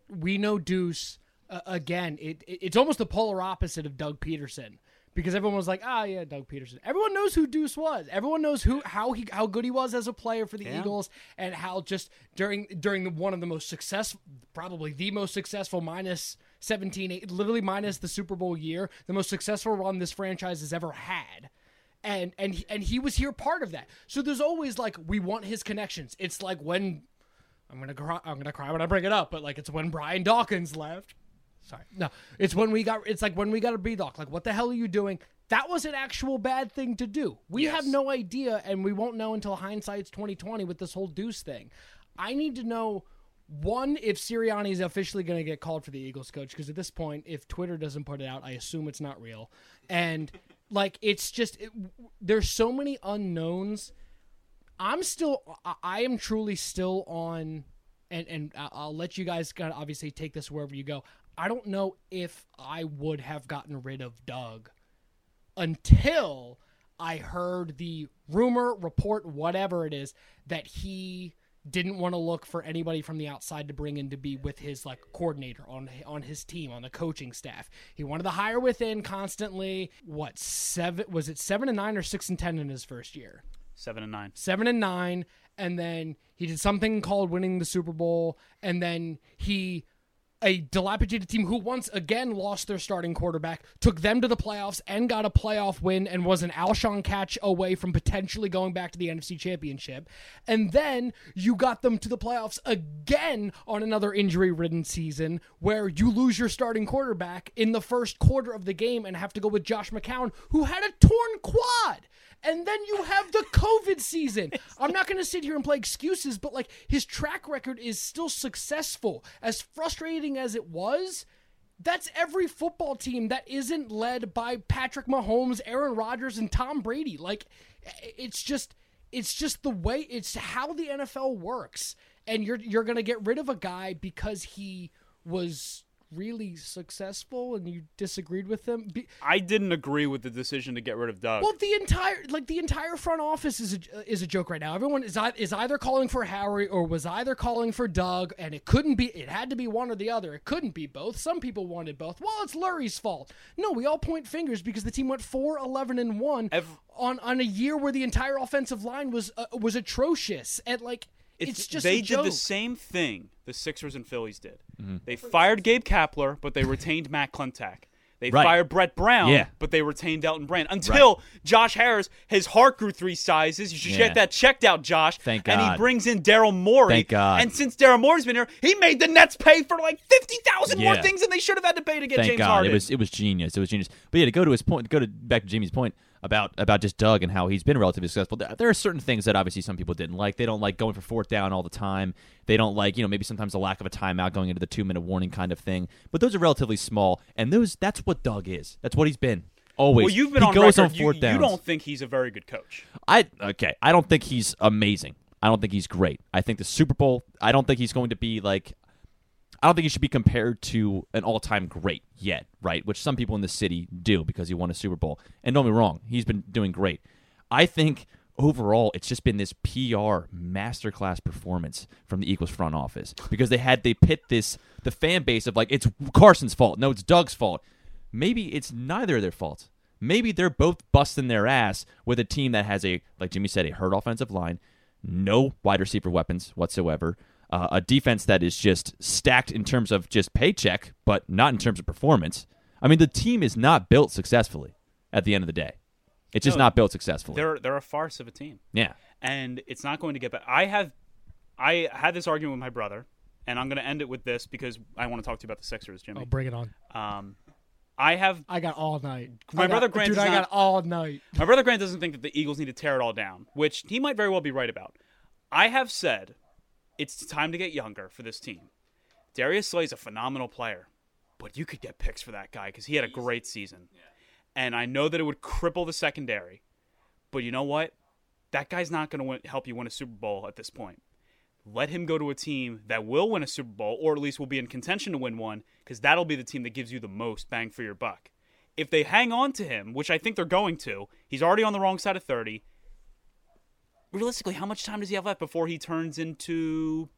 [SPEAKER 3] we know. Deuce uh, again. It, it it's almost the polar opposite of Doug Pederson because everyone was like, "Ah, yeah, Doug Pederson." Everyone knows who Deuce was. Everyone knows who how he how good he was as a player for the
[SPEAKER 1] Yeah.
[SPEAKER 3] Eagles, and how just during during the one of the most successful, probably the most successful minus 17, eight- literally minus the Super Bowl year, the most successful run this franchise has ever had. And and he- and he was here part of that. So there's always like we want his connections. It's like when I'm gonna cry. I'm gonna cry when I bring it up, but like it's when Brian Dawkins left. Sorry, no, it's when we got. It's like when we got a B doc. Like, what the hell are you doing? That was an actual bad thing to do. We
[SPEAKER 1] Yes.
[SPEAKER 3] have no idea, and we won't know until hindsight's 2020 with this whole Deuce thing. I need to know one if Sirianni is officially going to get called for the Eagles coach because at this point, if Twitter doesn't put it out, I assume it's not real. And like, it's just it, there's so many unknowns. I'm still, I- I am truly still on, and and uh, I'll let you guys kind of obviously take this wherever you go. I don't know if I would have gotten rid of Doug until I heard the rumor, report, whatever it is, that he didn't want to look for anybody from the outside to bring in to be with his like coordinator on on his team on the coaching staff. He wanted to hire within constantly. What seven was it? Seven and nine or six and ten in his first year?
[SPEAKER 1] Seven and nine.
[SPEAKER 3] seven and nine, and then he did something called winning the Super Bowl, and then he a dilapidated team who once again lost their starting quarterback, took them to the playoffs and got a playoff win and was an Alshon catch away from potentially going back to the NFC Championship. And then you got them to the playoffs again on another injury ridden season where you lose your starting quarterback in the first quarter of the game and have to go with Josh McCown, who had a torn quad. And then you have the COVID season. I'm not going to sit here and play excuses, but like his track record is still successful. As frustrating as it was, that's every football team that isn't led by Patrick Mahomes, Aaron Rodgers, and Tom Brady. Like it's just it's just the way it's how the NFL works. And you're you're gonna get rid of a guy because he was really successful and you disagreed with them. Be-
[SPEAKER 1] I didn't agree with the decision to get rid of Doug.
[SPEAKER 3] well, the entire like the entire front office is a, is a joke right now. Everyone is is either calling for Howie or was either calling for Doug, and it couldn't be. It had to be one or the other. It couldn't be both. Some people wanted both. Well, it's Lurie's fault. No, we all point fingers because the team went 4 11 and one on on a year where the entire offensive line was uh, was atrocious and like. It's, just
[SPEAKER 1] they
[SPEAKER 3] a joke.
[SPEAKER 1] did the same thing the Sixers and Phillies did.
[SPEAKER 2] Mm-hmm.
[SPEAKER 1] They fired Gabe Kapler, but they retained Matt Klentak. They
[SPEAKER 2] Right.
[SPEAKER 1] fired Brett Brown,
[SPEAKER 2] Yeah.
[SPEAKER 1] but they retained Elton Brand. Until Josh Harris, his heart grew three sizes. You should
[SPEAKER 2] Yeah.
[SPEAKER 1] get that checked out, Josh.
[SPEAKER 2] Thank God.
[SPEAKER 1] And he brings in Daryl Morey.
[SPEAKER 2] Thank God.
[SPEAKER 1] And since Daryl Morey's been here, he made the Nets pay for like fifty thousand more things than they should have had to pay to get
[SPEAKER 2] Thank
[SPEAKER 1] James
[SPEAKER 2] God,
[SPEAKER 1] Harden.
[SPEAKER 2] it was it was genius. It was genius. But yeah, to go to his point, to go to back to Jamie's point about about just Doug and how he's been relatively successful. There, are certain things that obviously some people didn't like. They don't like going for fourth down all the time. They don't like you know maybe sometimes the lack of a timeout going into the two minute warning kind of thing. But those are relatively small, and those that's what Doug is. That's what he's been always.
[SPEAKER 1] well, you've been
[SPEAKER 2] he
[SPEAKER 1] on
[SPEAKER 2] goes
[SPEAKER 1] record.
[SPEAKER 2] on
[SPEAKER 1] you,
[SPEAKER 2] fourth
[SPEAKER 1] you
[SPEAKER 2] downs.
[SPEAKER 1] don't think he's a very good coach.
[SPEAKER 2] I okay. I don't think he's amazing. I don't think he's great. I think the Super Bowl. I don't think he's going to be like. I don't think he should be compared to an all-time great yet, right? Which some people in the city do because he won a Super Bowl. And don't be wrong, he's been doing great. I think overall it's just been this PR masterclass performance from the Eagles front office because they had they pit this the fan base of like it's Carson's fault, no, it's Doug's fault. Maybe it's neither of their faults. Maybe they're both busting their ass with a team that has a, like Jimmy said, a hurt offensive line, no wide receiver weapons whatsoever, uh, a defense that is just stacked in terms of just paycheck, but not in terms of performance. I mean, the team is not built successfully at the end of the day. It's just
[SPEAKER 1] No,
[SPEAKER 2] not built successfully.
[SPEAKER 1] They're they're a farce of a team.
[SPEAKER 2] Yeah.
[SPEAKER 1] and it's not going to get better. I have, I had this argument with my brother, and I'm going to end it with this because I want to talk to you about the Sixers, Jimmy.
[SPEAKER 3] Oh, bring it on!
[SPEAKER 1] Um, I have
[SPEAKER 3] I got all night.
[SPEAKER 1] My
[SPEAKER 3] got-
[SPEAKER 1] brother Grant
[SPEAKER 3] dude, I
[SPEAKER 1] not-
[SPEAKER 3] got all night. (laughs)
[SPEAKER 1] my brother Grant doesn't think that the Eagles need to tear it all down, which he might very well be right about. I have said it's time to get younger for this team. Darius Slay's a phenomenal player, but you could get picks for that guy because he had a great season. And I know that it would cripple the secondary, but you know what? That guy's not going to help you win a Super Bowl at this point. Let him go to a team that will win a Super Bowl, or at least will be in contention to win one, because that'll be the team that gives you the most bang for your buck. If they hang on to him, which I think they're going to, he's already on the wrong side of 30. Realistically, how much time does he have left before he turns into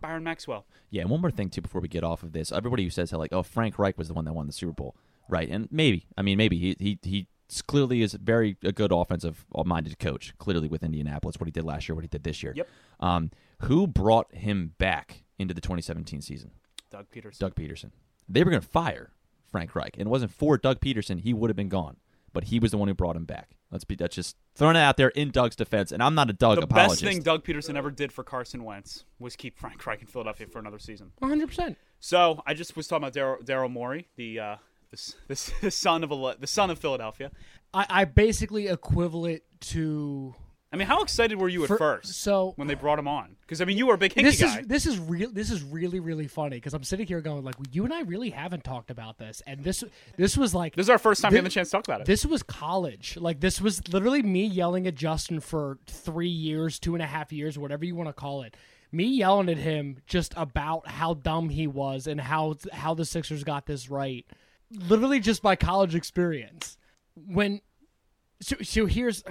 [SPEAKER 1] Byron Maxwell?
[SPEAKER 2] Yeah, and one more thing too before we get off of this. Everybody who says how like, oh, Frank Reich was the one that won the Super Bowl, right? And maybe, I mean, maybe he he he clearly is very a good offensive minded coach. Clearly with Indianapolis, what he did last year, what he did this year.
[SPEAKER 1] Yep.
[SPEAKER 2] Um, who brought him back into the 2017 season?
[SPEAKER 1] Doug Pederson.
[SPEAKER 2] Doug Pederson. They were going to fire Frank Reich, and it wasn't for Doug Pederson, he would have been gone. But he was the one who brought him back. Let's be that's just throwing it out there in Doug's defense, and I'm not a Doug
[SPEAKER 1] the
[SPEAKER 2] apologist.
[SPEAKER 1] best thing Doug Pederson ever did for Carson Wentz was keep Frank Reich in Philadelphia for another season.
[SPEAKER 3] 100. percent
[SPEAKER 1] So I just was talking about Daryl- Daryl Morey, the uh, the, s- the, (laughs) the son of a, the son of Philadelphia.
[SPEAKER 3] I, I basically equivalent to
[SPEAKER 1] I mean, how excited were you at
[SPEAKER 3] For-
[SPEAKER 1] first
[SPEAKER 3] so-
[SPEAKER 1] when they brought him on? Because I mean, you were a big Hinkie
[SPEAKER 3] this
[SPEAKER 1] guy.
[SPEAKER 3] is this is real. This is really really funny because I'm sitting here going like, you and I really haven't talked about this, and this this was like
[SPEAKER 1] this is our first time getting the chance to talk about it.
[SPEAKER 3] This was college. Like this was literally me yelling at Justin for three years, two and a half years, whatever you want to call it. Me yelling at him just about how dumb he was and how how the Sixers got this right. Literally just by college experience. When so, so here's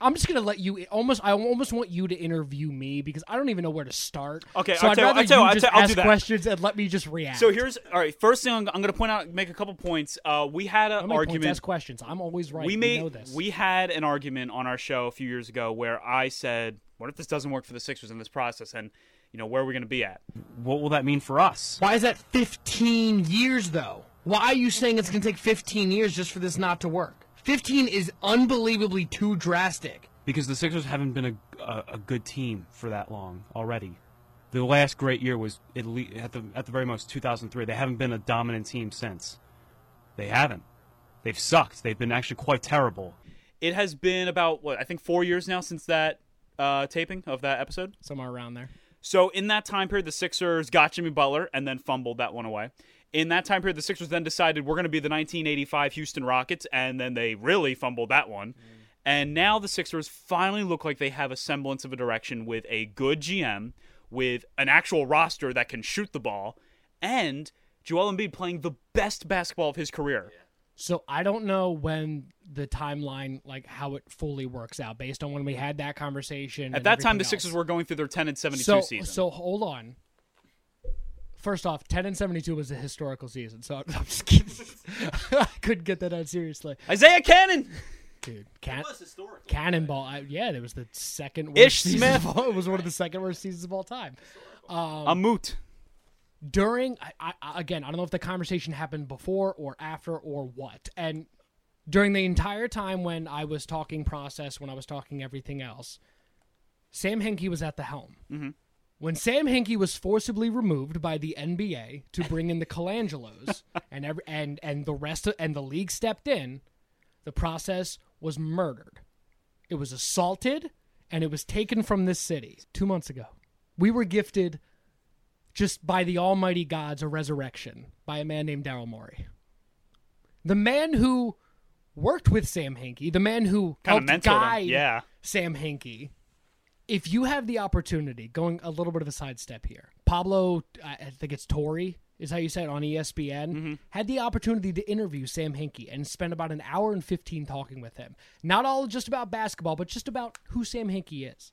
[SPEAKER 3] I'm just gonna let you almost I almost want you to interview me because I don't even know where to start.
[SPEAKER 1] Okay,
[SPEAKER 3] so
[SPEAKER 1] I'll
[SPEAKER 3] I'd
[SPEAKER 1] tell you-
[SPEAKER 3] rather
[SPEAKER 1] I'll you-
[SPEAKER 3] you
[SPEAKER 1] I'll
[SPEAKER 3] just
[SPEAKER 1] I'll
[SPEAKER 3] ask
[SPEAKER 1] that.
[SPEAKER 3] questions and let me just react.
[SPEAKER 1] so here's all right. First thing I'm, I'm going to point out, make a couple points. Uh, we had an
[SPEAKER 3] many points,
[SPEAKER 1] argument.
[SPEAKER 3] ask questions. I'm always right.
[SPEAKER 1] we
[SPEAKER 3] You
[SPEAKER 1] made
[SPEAKER 3] know this.
[SPEAKER 1] we had an argument on our show a few years ago where I said, "What if this doesn't work for the Sixers in this process?" And you know, where are we going to be at?
[SPEAKER 4] What will that mean for us?
[SPEAKER 5] Why is that 15 years, though? Why are you saying it's going to take 15 years just for this not to work? 15 is unbelievably too drastic.
[SPEAKER 4] Because the Sixers haven't been a, a, a good team for that long already. The last great year was at, le- at the at the very most 2003. They haven't been a dominant team since. They haven't. They've sucked. They've been actually quite terrible.
[SPEAKER 1] It has been about what I think four years now since that uh, taping of that episode.
[SPEAKER 3] somewhere around there.
[SPEAKER 1] So in that time period, the Sixers got Jimmy Butler and then fumbled that one away. In that time period, the Sixers then decided we're going to be the 1985 Houston Rockets, and then they really fumbled that one. Mm. And now the Sixers finally look like they have a semblance of a direction with a good GM, with an actual roster that can shoot the ball, and Joel Embiid playing the best basketball of his career.
[SPEAKER 3] So I don't know when the timeline, like how it fully works out, based on when we had that conversation.
[SPEAKER 1] At that time, the Sixers were going through their 10 and 72
[SPEAKER 3] so.
[SPEAKER 1] season.
[SPEAKER 3] So hold on. First off, ten and seventy-two was a historical season, so (laughs) I'm just kidding. (laughs) I couldn't get that out seriously,
[SPEAKER 1] Isaiah Canaan.
[SPEAKER 3] dude. Can- Cannonball, I, yeah, it was the second worst
[SPEAKER 1] Ish
[SPEAKER 3] season
[SPEAKER 1] Smith.
[SPEAKER 3] Of all, it was one of the second worst seasons of all time.
[SPEAKER 1] a moot.
[SPEAKER 3] during I, I, again i don't know if the conversation happened before or after or what and during the entire time when i was talking process when i was talking everything else sam Hinkie was at the helm
[SPEAKER 1] Mm-hmm.
[SPEAKER 3] When sam Hinkie was forcibly removed by the nba to bring in the colangelos (laughs) and every, and and the rest of, and the league stepped in the process was murdered it was assaulted and it was taken from this city two months ago we were gifted just by the almighty gods a resurrection by a man named Daryl Morey. The man who worked with Sam Hinkie, the man who
[SPEAKER 1] Kinda
[SPEAKER 3] helped
[SPEAKER 1] him,
[SPEAKER 3] guide
[SPEAKER 1] yeah.
[SPEAKER 3] Sam Hinkie. If you have the opportunity, going a little bit of a sidestep here, Pablo, I think it's Torre, is how you said it on ESPN,
[SPEAKER 1] Mm-hmm.
[SPEAKER 3] had the opportunity to interview Sam Hinkie and spend about an hour and 15 talking with him. Not all just about basketball, but just about who Sam Hinkie is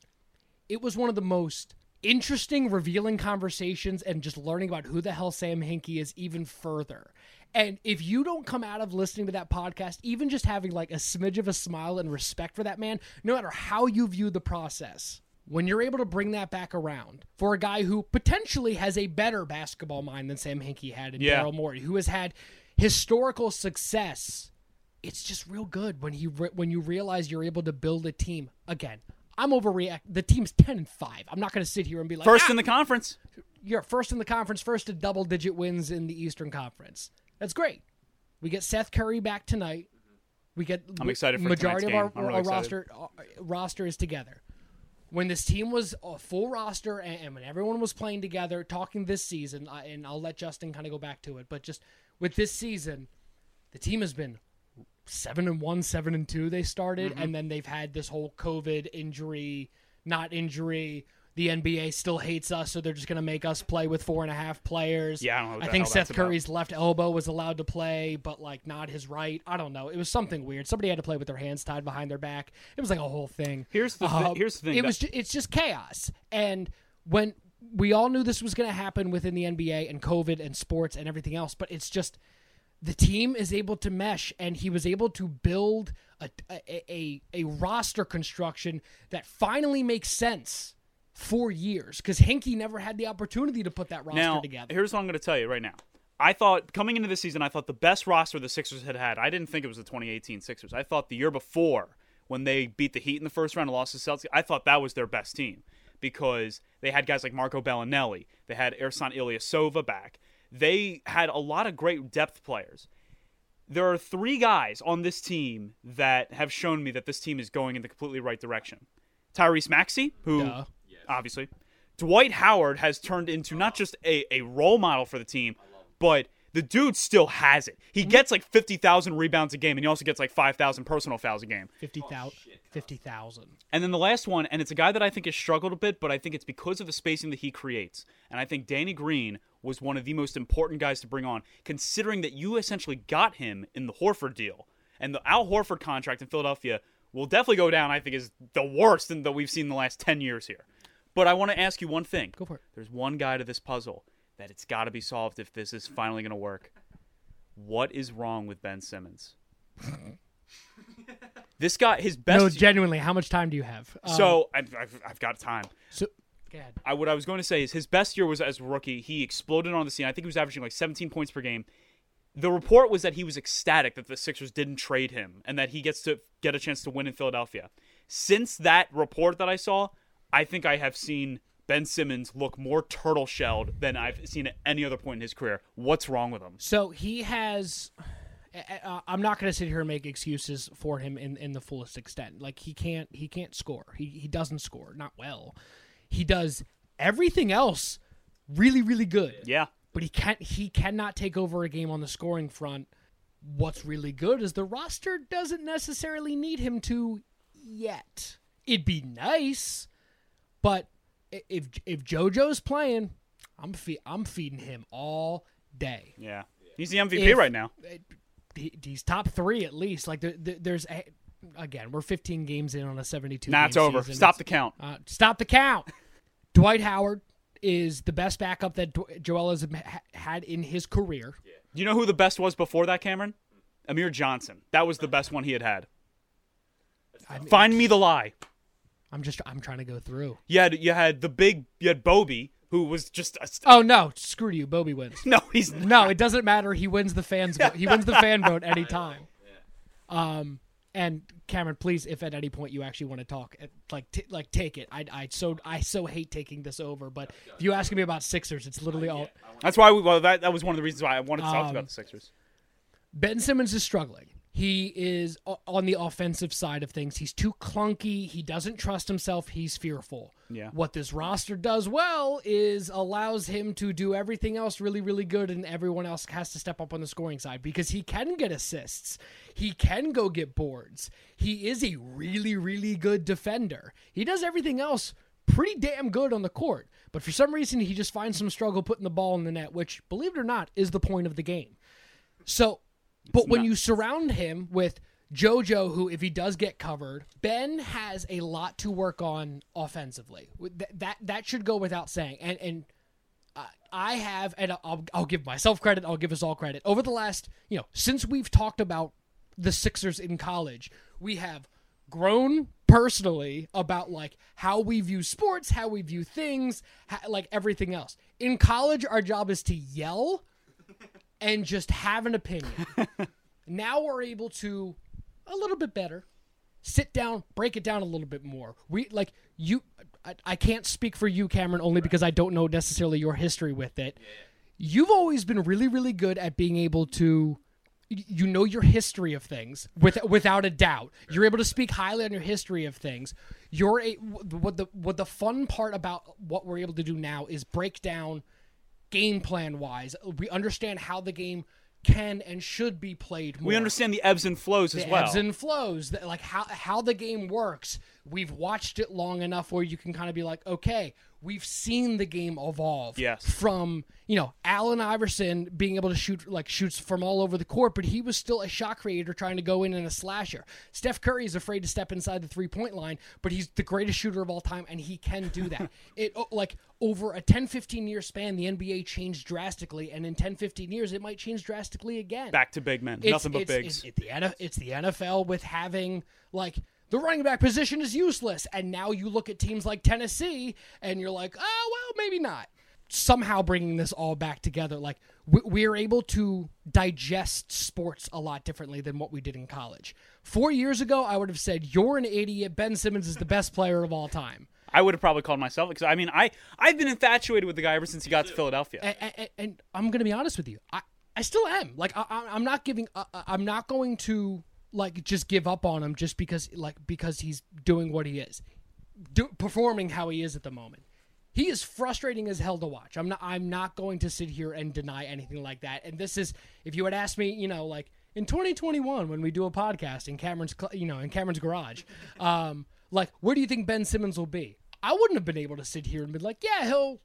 [SPEAKER 3] it was one of the most interesting, revealing conversations and just learning about who the hell Sam Hinkie is even further. And if you don't come out of listening to that podcast, even just having like a smidge of a smile and respect for that man, no matter how you view the process, when you're able to bring that back around for a guy who potentially has a better basketball mind than Sam Hinkie had in
[SPEAKER 1] Yeah.
[SPEAKER 3] Daryl Morey, who has had historical success it's just real good when you re- when you realize you're able to build a team again. I'm overreact. The team's ten and five. I'm not going to sit here and be like
[SPEAKER 1] First
[SPEAKER 3] "Ah,
[SPEAKER 1] in the conference.
[SPEAKER 3] You're first in the conference, first to double digit wins in the Eastern Conference. That's great. We get Seth Curry back tonight. We get
[SPEAKER 1] I'm excited for the
[SPEAKER 3] majority of our,
[SPEAKER 1] game. I'm really
[SPEAKER 3] our roster uh, roster is together. When this team was a full roster and, and when everyone was playing together, talking this season, uh, and I'll let Justin kind of go back to it, but just with this season, the team has been seven and one, seven and two. They started,
[SPEAKER 1] Mm-hmm.
[SPEAKER 3] and then they've had this whole COVID injury, not injury. The NBA still hates us, so they're just going to make us play with four and a half players.
[SPEAKER 1] Yeah, I don't know what
[SPEAKER 3] I think Seth
[SPEAKER 1] about.
[SPEAKER 3] Curry's left elbow was allowed to play, but like not his right. I don't know. It was something weird. Somebody had to play with their hands tied behind their back. It was like a whole thing.
[SPEAKER 1] Here's the
[SPEAKER 3] Uh,
[SPEAKER 1] here's the thing
[SPEAKER 3] It
[SPEAKER 1] that-
[SPEAKER 3] was. Ju- it's just chaos. And when we all knew this was going to happen within the NBA and COVID and sports and everything else, but it's just the team is able to mesh, and he was able to build a a, a, a roster construction that finally makes sense for years because Hinkie never had the opportunity to put that roster
[SPEAKER 1] now,
[SPEAKER 3] together.
[SPEAKER 1] here's what I'm going to tell you right now. I thought coming into the season, I thought the best roster the Sixers had had. I didn't think it was the 2018 Sixers. I thought the year before when they beat the Heat in the first round and lost to Celtics, I thought that was their best team because they had guys like Marco Belinelli, they had Ersan Ilyasova back. They had a lot of great depth players. There are three guys on this team that have shown me that this team is going in the completely right direction. Tyrese Maxey, who
[SPEAKER 3] Duh.
[SPEAKER 1] Obviously. Dwight Howard has turned into not just a, a role model for the team, but the dude still has it. He mm-hmm. gets like 50,000 rebounds a game, and he also gets like 5,000 personal fouls a game.
[SPEAKER 3] 50,000. 50,000.
[SPEAKER 1] And then the last one, and it's a guy that I think has struggled a bit, but I think it's because of the spacing that he creates. And I think Danny Green was one of the most important guys to bring on, considering that you essentially got him in the Horford deal. And the Al Horford contract in Philadelphia will definitely go down, I think, is the worst in- that we've seen in the last 10 years here. But I want to ask you one thing.
[SPEAKER 3] Go for it.
[SPEAKER 1] There's one guy to this puzzle that it's got to be solved if this is finally going to work. What is wrong with Ben Simmons? (laughs) this guy, his best.
[SPEAKER 3] No, genuinely, how much time do you have? Um,
[SPEAKER 1] so I've, I've, I've got time.
[SPEAKER 3] so go ahead.
[SPEAKER 1] I what I was going to say is his best year was as a rookie. He exploded on the scene. I think he was averaging like 17 points per game. The report was that he was ecstatic that the Sixers didn't trade him and that he gets to get a chance to win in Philadelphia. Since that report that I saw, I think I have seen Ben Simmons look more turtle shelled than I've seen at any other point in his career. What's wrong with him?
[SPEAKER 3] So he has. uh, I'm not going to sit here and make excuses for him in, in the fullest extent. Like he can't he can't score. He he doesn't score, not well. He does everything else really really good.
[SPEAKER 1] Yeah.
[SPEAKER 3] But he can't he cannot take over a game on the scoring front. What's really good is the roster doesn't necessarily need him to yet. It'd be nice, but if if JoJo's playing, I'm fe- I'm feeding him all day
[SPEAKER 1] Yeah. He's the MVP
[SPEAKER 3] If-
[SPEAKER 1] right now.
[SPEAKER 3] he, he's top three at least. Like there, there, there's a, again, we're 15 games in on a 72.
[SPEAKER 1] Nah, it's over.
[SPEAKER 3] season.
[SPEAKER 1] Stop
[SPEAKER 3] It's-
[SPEAKER 1] the count.
[SPEAKER 3] Uh, stop the count. Dwight Howard is the best backup that Dw- Joel has ha- had in his career.
[SPEAKER 1] Do you know who the best was before that, Cameron? Amir Johnson. That was the best one he had had.
[SPEAKER 3] I mean,
[SPEAKER 1] Find me the lie.
[SPEAKER 3] I'm just I'm trying to go through.
[SPEAKER 1] You had you had the big you had Bobby who was just a,
[SPEAKER 3] Oh no, screw you. Bobby wins. (laughs)
[SPEAKER 1] no he's
[SPEAKER 3] No, it doesn't matter. He wins the fans vote. He wins the fan vote (laughs) anytime. Um and Cameron, please, if at any point you actually want to talk, eh, like t- like take it. I I so I so hate taking this over, but if you ask me about Sixers, it's literally all
[SPEAKER 1] that's why we well that that was one of the reasons why I wanted to talk
[SPEAKER 3] Um,
[SPEAKER 1] about the Sixers.
[SPEAKER 3] Ben Simmons is struggling. He is uh, on the offensive side of things. He's too clunky. He doesn't trust himself. He's fearful.
[SPEAKER 1] Yeah.
[SPEAKER 3] What this roster does well is allows him to do everything else really, really good, and everyone else has to step up on the scoring side because he can get assists. He can go get boards. He is a really, really good defender. He does everything else pretty damn good on the court. But for some reason, he just finds some struggle putting the ball in the net, which, believe it or not, is the point of the game. So, but when you surround him with JoJo, who, if he does get covered, Ben has a lot to work on offensively. That that, that should go without saying. And and I- I have, and I'll I'll give myself credit. I'll give us all credit. Over the last, you know, since we've talked about the Sixers in college, we have grown personally about like how we view sports, how we view things, ha- like everything else. In college, our job is to yell and just have an opinion. (laughs) now we're able to a little bit better sit down, break it down a little bit more. We like you. I, I can't speak for you, Cameron, only because I don't know necessarily your history with it. You've always been really, really good at being able to. You know your history of things with, without a doubt. You're able to speak highly on your history of things. You're a, what the what the fun part about what we're able to do now is break down game plan wise. We understand how the game can and should be played. More
[SPEAKER 1] We understand the ebbs and flows as well.
[SPEAKER 3] ebbs and flows, like how how the game works. we've watched it long enough where you can kind of be like, okay, we've seen the game evolve.
[SPEAKER 1] Yes.
[SPEAKER 3] From you know Allen Iverson being able to shoot like shoots from all over the court, but he was still a shot creator trying to go in and a slasher. Steph Curry is afraid to step inside the three point line, but he's the greatest shooter of all time, and he can do that. (laughs) it oh, like over a 10, 15 year span, the NBA changed drastically, and in 10, 15 years, it might change drastically again.
[SPEAKER 1] Back to big men.
[SPEAKER 3] It's-
[SPEAKER 1] Nothing but
[SPEAKER 3] it's,
[SPEAKER 1] bigs.
[SPEAKER 3] It's, it's the it's the NFL with having like the running back position is useless, and now you look at teams like Tennessee, and you're like, oh well, maybe not. Somehow bringing this all back together, like we- we're able to digest sports a lot differently than what we did in college. Four years ago, I would have said you're an idiot. Ben Simmons is the best player of all time.
[SPEAKER 1] I would have probably called myself because I mean I I've been infatuated with the guy ever since he got to Philadelphia.
[SPEAKER 3] and, and, and I'm gonna be honest with you, I, I still am. Like I, I'm not giving. I, I- I'm not going to like just give up on him just because like because he's doing what he is, do, performing how he is at the moment. He is frustrating as hell to watch. I'm not. I'm not going to sit here and deny anything like that. And this is, if you had asked me, you know, like in 2021 when we do a podcast in Cameron's, you know, in Cameron's garage, (laughs) um, like where do you think Ben Simmons will be? I wouldn't have been able to sit here and be like, yeah, he'll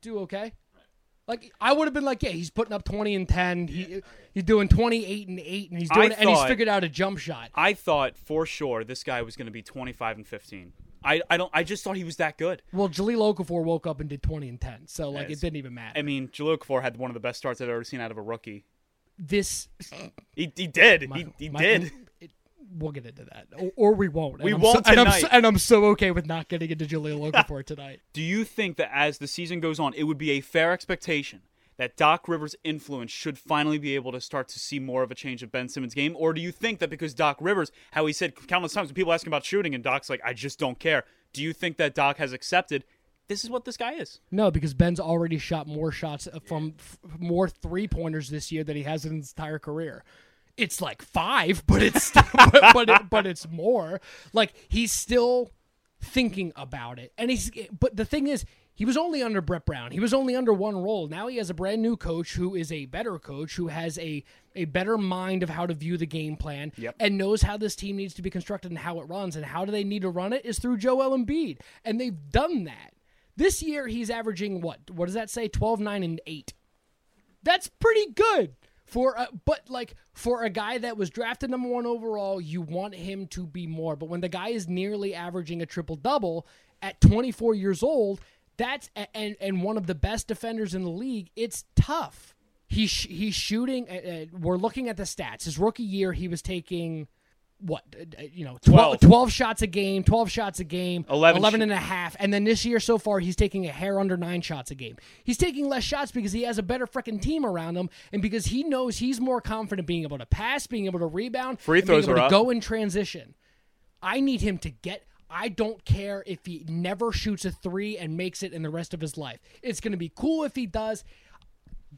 [SPEAKER 3] do okay. Like I would have been like, yeah, he's putting up twenty and ten. He he's doing twenty eight and eight, and he's doing and he's figured out a jump shot.
[SPEAKER 1] I thought for sure this guy was going to be 25 and 15. I, I don't I just thought he was that good.
[SPEAKER 3] Well, Jahlil Okafor woke up and did twenty and ten, so like
[SPEAKER 1] Yes.
[SPEAKER 3] it didn't even matter.
[SPEAKER 1] I mean, Jahlil Okafor had one of the best starts I've ever seen out of a rookie.
[SPEAKER 3] this
[SPEAKER 1] He, he did.
[SPEAKER 3] my-
[SPEAKER 1] he he
[SPEAKER 3] my-
[SPEAKER 1] did.
[SPEAKER 3] We'll get into that, or, or we won't. And
[SPEAKER 1] We
[SPEAKER 3] I'm
[SPEAKER 1] won't
[SPEAKER 3] so, and I'm, so,
[SPEAKER 1] tonight.
[SPEAKER 3] and I'm so okay with not getting into Jahlil Okafor tonight. (laughs)
[SPEAKER 1] Do you think that as the season goes on, it would be a fair expectation that Doc Rivers' influence should finally be able to start to see more of a change of Ben Simmons' game? Or do you think that because Doc Rivers, how he said countless times when people ask him about shooting and Doc's like, I just don't care, do you think that Doc has accepted this is what this guy is?
[SPEAKER 3] No, because Ben's already shot more shots from f- more three pointers this year than he has in his entire career. It's like five, but it's (laughs) but but, it, but it's more. Like he's still thinking about it, and he's. But the thing is, he was only under Brett Brown. He was only under one role. Now he has a brand new coach who is a better coach, who has a a better mind of how to view the game plan,
[SPEAKER 1] Yep.
[SPEAKER 3] and knows how this team needs to be constructed and how it runs. And how do they need to run it is through Joel Embiid, and they've done that. This year he's averaging what? What does that say? 12, 9, and 8. That's pretty good. For a, but like for a guy that was drafted number one overall, you want him to be more. But when the guy is nearly averaging a triple double at 24 years old, that's and and one of the best defenders in the league. It's tough. He's he's shooting. Uh, uh, we're looking at the stats. His rookie year, he was taking what uh, uh, you know 12,
[SPEAKER 1] 12.
[SPEAKER 3] 12 shots a game 12 shots a game
[SPEAKER 1] 11
[SPEAKER 3] 11 and a half and then this year so far he's taking a hair under nine shots a game he's taking less shots because he has a better freaking team around him and because he knows he's more confident being able to pass being able to rebound
[SPEAKER 1] Free
[SPEAKER 3] and being
[SPEAKER 1] throws
[SPEAKER 3] able
[SPEAKER 1] are
[SPEAKER 3] to
[SPEAKER 1] up.
[SPEAKER 3] go in transition i need him to get I don't care if he never shoots a three and makes it in the rest of his life. It's going to be cool if he does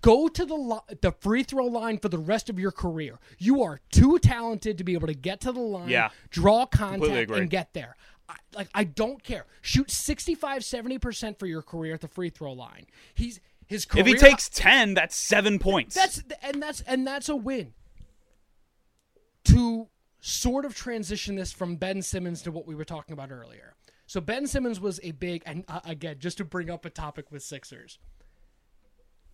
[SPEAKER 3] go to the the free throw line for the rest of your career. You are too talented to be able to get to the line,
[SPEAKER 1] Yeah.
[SPEAKER 3] draw contact, and get there. I, like I don't care. Shoot 65 70% for your career at the free throw line. He's his career
[SPEAKER 1] If he takes 10, that's seven points.
[SPEAKER 3] that's and that's and that's a win. To sort of transition this from Ben Simmons to what we were talking about earlier. So Ben Simmons was a big and uh, again just to bring up a topic with Sixers.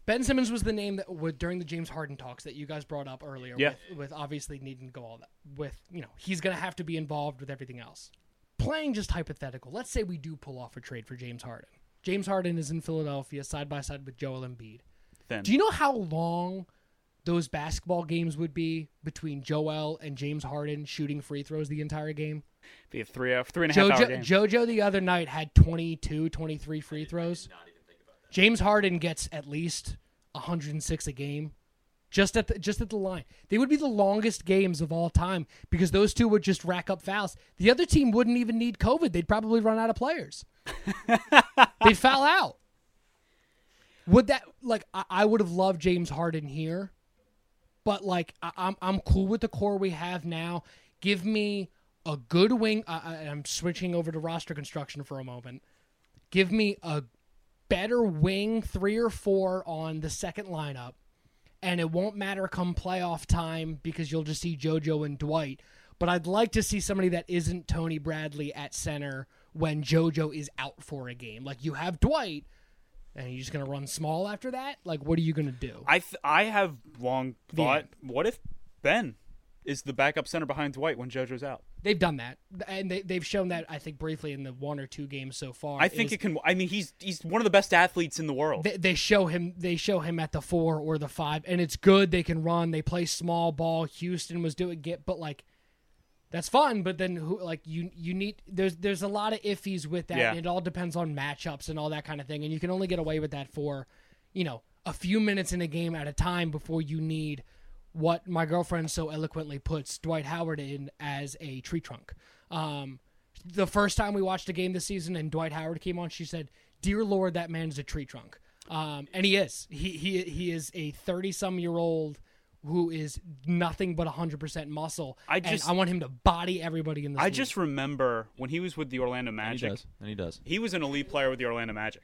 [SPEAKER 3] Ben Simmons was the name that would during the James Harden talks that you guys brought up earlier
[SPEAKER 1] Yeah.
[SPEAKER 3] with, with obviously needing to go all that with you know he's going to have to be involved with everything else. Playing just hypothetical. Let's say we do pull off a trade for James Harden. James Harden is in Philadelphia side by side with Joel Embiid.
[SPEAKER 1] Then.
[SPEAKER 3] Do you know how long those basketball games would be between Joel and James Harden shooting free throws the entire game?
[SPEAKER 1] be a three, three and a half hour
[SPEAKER 3] Jojo,
[SPEAKER 1] game.
[SPEAKER 3] Jojo the other night had 22, 23 free throws. James Harden gets at least 106 a game. Just at the just at the line. They would be the longest games of all time because those two would just rack up fouls. The other team wouldn't even need COVID. They'd probably run out of players. (laughs) They'd foul out. Would that like I, I would have loved James Harden here, but like I, I'm I'm cool with the core we have now. Give me a good wing. I, I'm switching over to roster construction for a moment. Give me a better wing, three or four on the second lineup, and it won't matter come playoff time because you'll just see JoJo and Dwight. but I'd like to see somebody that isn't Tony Bradley at center when JoJo is out for a game. Like you have Dwight, and you're just gonna run small after that. Like what are you gonna do?
[SPEAKER 1] I th- I have long thought, what if Ben is the backup center behind Dwight when JoJo's out?
[SPEAKER 3] They've done that, and they, they've shown that I think briefly in the one or two games so far.
[SPEAKER 1] I think
[SPEAKER 3] is-
[SPEAKER 1] it can. I mean, he's he's one of the best athletes in the world.
[SPEAKER 3] they, they show him they show him at the four or the five and it's good they can run they play small ball houston was doing it but like that's fun but then who like you you need there's there's a lot of iffies with that
[SPEAKER 1] Yeah.
[SPEAKER 3] it all depends on matchups and all that kind of thing and you can only get away with that for you know a few minutes in a game at a time before you need what my girlfriend so eloquently puts Dwight Howard in as a tree trunk. Um, the first time we watched a game this season and Dwight Howard came on, she said, "Dear Lord, that man is a tree trunk," um, and he is. He he he is a thirty-some year old who is nothing but hundred percent muscle.
[SPEAKER 1] I
[SPEAKER 3] and
[SPEAKER 1] just-
[SPEAKER 3] I want him to body everybody in this.
[SPEAKER 1] I
[SPEAKER 3] league.
[SPEAKER 1] just remember when he was with the Orlando
[SPEAKER 2] And he
[SPEAKER 1] Magic.
[SPEAKER 2] does. And he does.
[SPEAKER 1] he was an elite player with the Orlando Magic.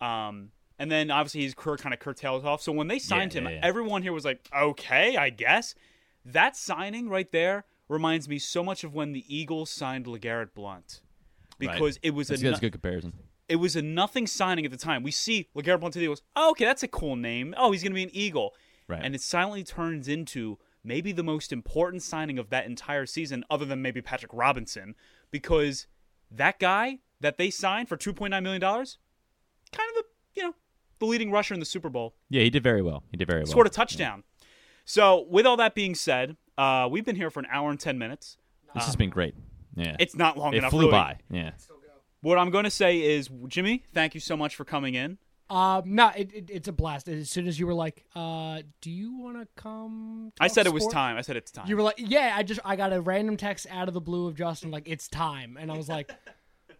[SPEAKER 1] Um, and then obviously his career kind of curtails off. So when they signed him,
[SPEAKER 2] yeah, yeah.
[SPEAKER 1] everyone here was like, okay, I guess. That signing right there reminds me so much of when the Eagles signed LeGarrette Blunt.
[SPEAKER 2] Right.
[SPEAKER 1] Because it was
[SPEAKER 2] That's,
[SPEAKER 1] a
[SPEAKER 2] that's a good comparison.
[SPEAKER 1] it was a nothing signing at the time. We see LeGarrette Blunt to the Eagles. Oh, okay, that's a cool name. Oh, he's going to be an Eagle.
[SPEAKER 2] Right.
[SPEAKER 1] And it silently turns into maybe the most important signing of that entire season, other than maybe Patrick Robinson, because that guy that they signed for $2.9 million, kind of know, the leading rusher in the Super Bowl,
[SPEAKER 2] Yeah, he did very well. He did very well.
[SPEAKER 1] scored a touchdown. So, with all that being said, uh, we've been here for an hour and 10 minutes.
[SPEAKER 2] This has been great. Yeah.
[SPEAKER 1] It's not long
[SPEAKER 2] it
[SPEAKER 1] enough.
[SPEAKER 2] flew
[SPEAKER 1] really.
[SPEAKER 2] by. Yeah.
[SPEAKER 1] What I'm going to say is, Jimmy, thank you so much for coming in.
[SPEAKER 3] Um, no, it, it, it's a blast. As soon as you were like, uh, "Do you want to come?"
[SPEAKER 1] I
[SPEAKER 3] talk
[SPEAKER 1] said it was time. I said it's time.
[SPEAKER 3] You were like, "Yeah." I just I got a random text out of the blue of Justin like, "It's time," and I was like,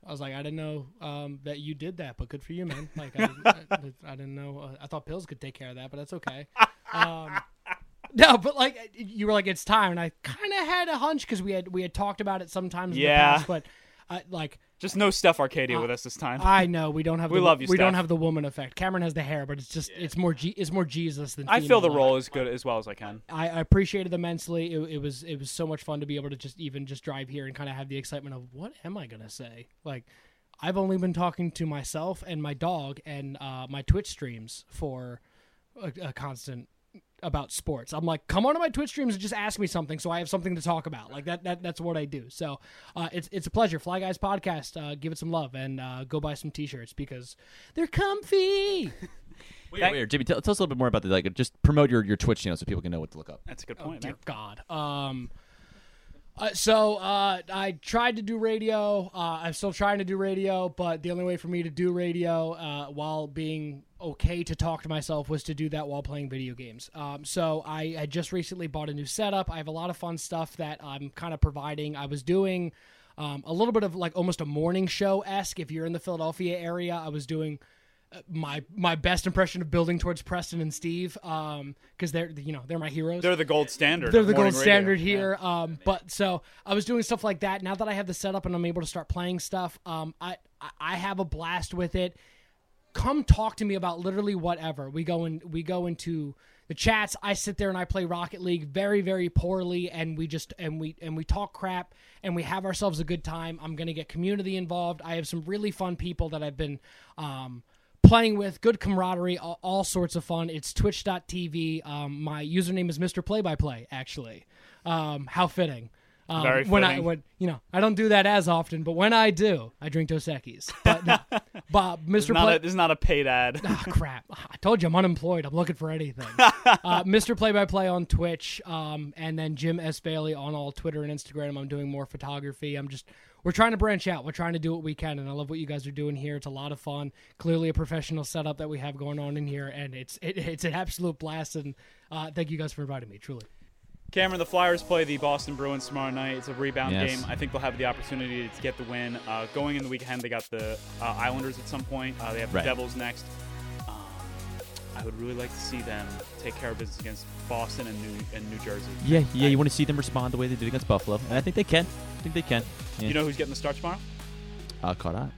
[SPEAKER 3] "I was like, I didn't know um, that you did that, but good for you, man. Like, I didn't, (laughs) I, I didn't know. Uh, I thought pills could take care of that, but that's okay." Um, (laughs) no, but like you were like, "It's time," and I kind of had a hunch because we had we had talked about it sometimes. In
[SPEAKER 1] Yeah.
[SPEAKER 3] the past, but uh, like.
[SPEAKER 1] Just no Steph Arcadia with us this time.
[SPEAKER 3] I know we don't have.
[SPEAKER 1] We
[SPEAKER 3] the,
[SPEAKER 1] love you,
[SPEAKER 3] We don't have the woman effect. Cameron has the hair, but it's just it's more G, it's more Jesus than.
[SPEAKER 1] I feel the role as good as well as I can.
[SPEAKER 3] I, I appreciated it immensely. It, it was it was so much fun to be able to just even just drive here and kind of have the excitement of what am I gonna say? Like, I've only been talking to myself and my dog and uh, my Twitch streams for a, a constant about sports. I'm like, come on to my Twitch streams and just ask me something, so I have something to talk about. Like that, that that's what I do. So uh, it's it's a pleasure. Fly Guys podcast, uh, give it some love and uh, go buy some t-shirts because they're comfy. (laughs)
[SPEAKER 2] Wait,
[SPEAKER 1] Thank-
[SPEAKER 2] wait, Jimmy, tell, tell us a little bit more about the like. Just promote your, your Twitch channel so people can know what to look up.
[SPEAKER 1] That's a good
[SPEAKER 3] Oh
[SPEAKER 1] point,
[SPEAKER 3] dear
[SPEAKER 1] man.
[SPEAKER 3] God. Um. Uh, so uh, I tried to do radio. Uh, I'm still trying to do radio, but the only way for me to do radio uh, while being okay to talk to myself was to do that while playing video games. Um, so I had just recently bought a new setup. I have a lot of fun stuff that I'm kind of providing. I was doing um, a little bit of like almost a morning show esque. If you're in the Philadelphia area, I was doing my my best impression of building towards Preston and Steve because they're you know they're my heroes.
[SPEAKER 1] They're the gold standard.
[SPEAKER 3] They're the gold
[SPEAKER 1] radio.
[SPEAKER 3] standard
[SPEAKER 1] Yeah.
[SPEAKER 3] here. Um, but so I was doing stuff like that. Now that I have the setup and I'm able to start playing stuff, um, I I- I have a blast with it. Come talk to me about literally whatever. We go in we go into the chats. I sit there and I play Rocket League very very poorly, and we just and we and we talk crap and we have ourselves a good time. I'm gonna get community involved. I have some really fun people that I've been. Um, playing with good camaraderie all, all sorts of fun it's twitch.tv um, my username is mr play by play actually um, how fitting um,
[SPEAKER 1] Very
[SPEAKER 3] when i when you know i don't do that as often but when i do i drink dos Equis. but no, (laughs)
[SPEAKER 1] This is,
[SPEAKER 3] mr
[SPEAKER 1] not
[SPEAKER 3] play
[SPEAKER 1] a, this is not a paid ad.
[SPEAKER 3] Ah, crap. (laughs) I told you I'm unemployed. I'm looking for anything. (laughs) uh, Mr. Play by Play on Twitch, um, and then Jim S. Bailey on all Twitter and Instagram. I'm doing more photography. I'm just, we're trying to branch out. We're trying to do what we can, and I love what you guys are doing here. It's a lot of fun. Clearly a professional setup that we have going on in here, and it's it, it's an absolute blast. And uh, thank you guys for inviting me, truly.
[SPEAKER 1] Cameron, the Flyers play the Boston Bruins tomorrow night. It's a rebound
[SPEAKER 2] Yes.
[SPEAKER 1] game. I think they'll have the opportunity to get the win. Uh, going in the weekend, they got the uh, Islanders at some point. Uh, they have the
[SPEAKER 2] Right.
[SPEAKER 1] Devils next. I would really like to see them take care of business against Boston and New and New Jersey.
[SPEAKER 2] Yeah, yeah. You want to see them respond the way they did against Buffalo, and I think they can. I think they can. Yeah.
[SPEAKER 1] You know who's getting the start tomorrow?
[SPEAKER 2] uh, caught up.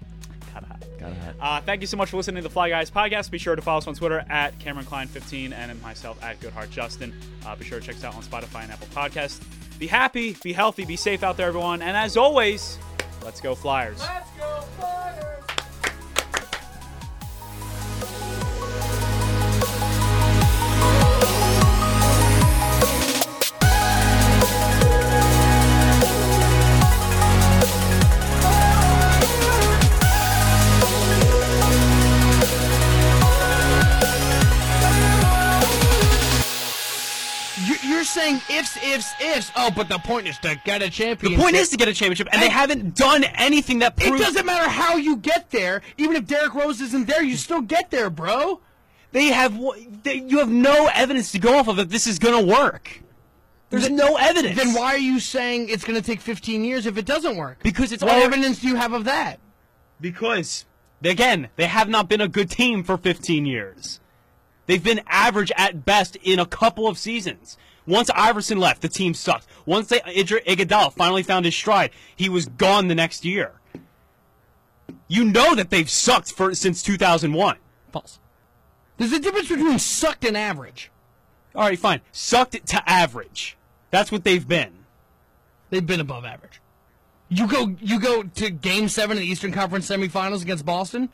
[SPEAKER 1] Got
[SPEAKER 2] Got it.
[SPEAKER 1] Uh, thank you so much for listening to the Fly Guys podcast. Be sure to follow us on Twitter at Cameron Klein15 and myself at Goodheart Justin. Uh, be sure to check us out on Spotify and Apple Podcasts.
[SPEAKER 6] Be happy, be healthy, be safe out there, everyone. And as always, let's go Flyers.
[SPEAKER 3] You- You're saying ifs, ifs, ifs. Oh, but the point is to get a championship.
[SPEAKER 1] The point is to get a championship, and they haven't done anything that
[SPEAKER 3] It doesn't matter how you get there. Even if Derrick Rose isn't there, you still get there, bro.
[SPEAKER 1] they have. They, you have no evidence to go off of that this is going to work. There's no evidence.
[SPEAKER 3] Then why are you saying it's going to take 15 years if it doesn't work?
[SPEAKER 1] Because it's
[SPEAKER 3] what evidence do you have of that?
[SPEAKER 1] Because again, they have not been a good team for 15 years. They've been average at best in a couple of seasons. Once Iverson left, the team sucked. Once they, Andre Iguodala finally found his stride, he was gone the next year. You know that they've sucked for since 2001.
[SPEAKER 3] False. There's a difference between sucked and average.
[SPEAKER 1] All right, fine. Sucked to average. That's what they've been.
[SPEAKER 3] They've been above average. You go, you go to Game Seven of the Eastern Conference semifinals against Boston.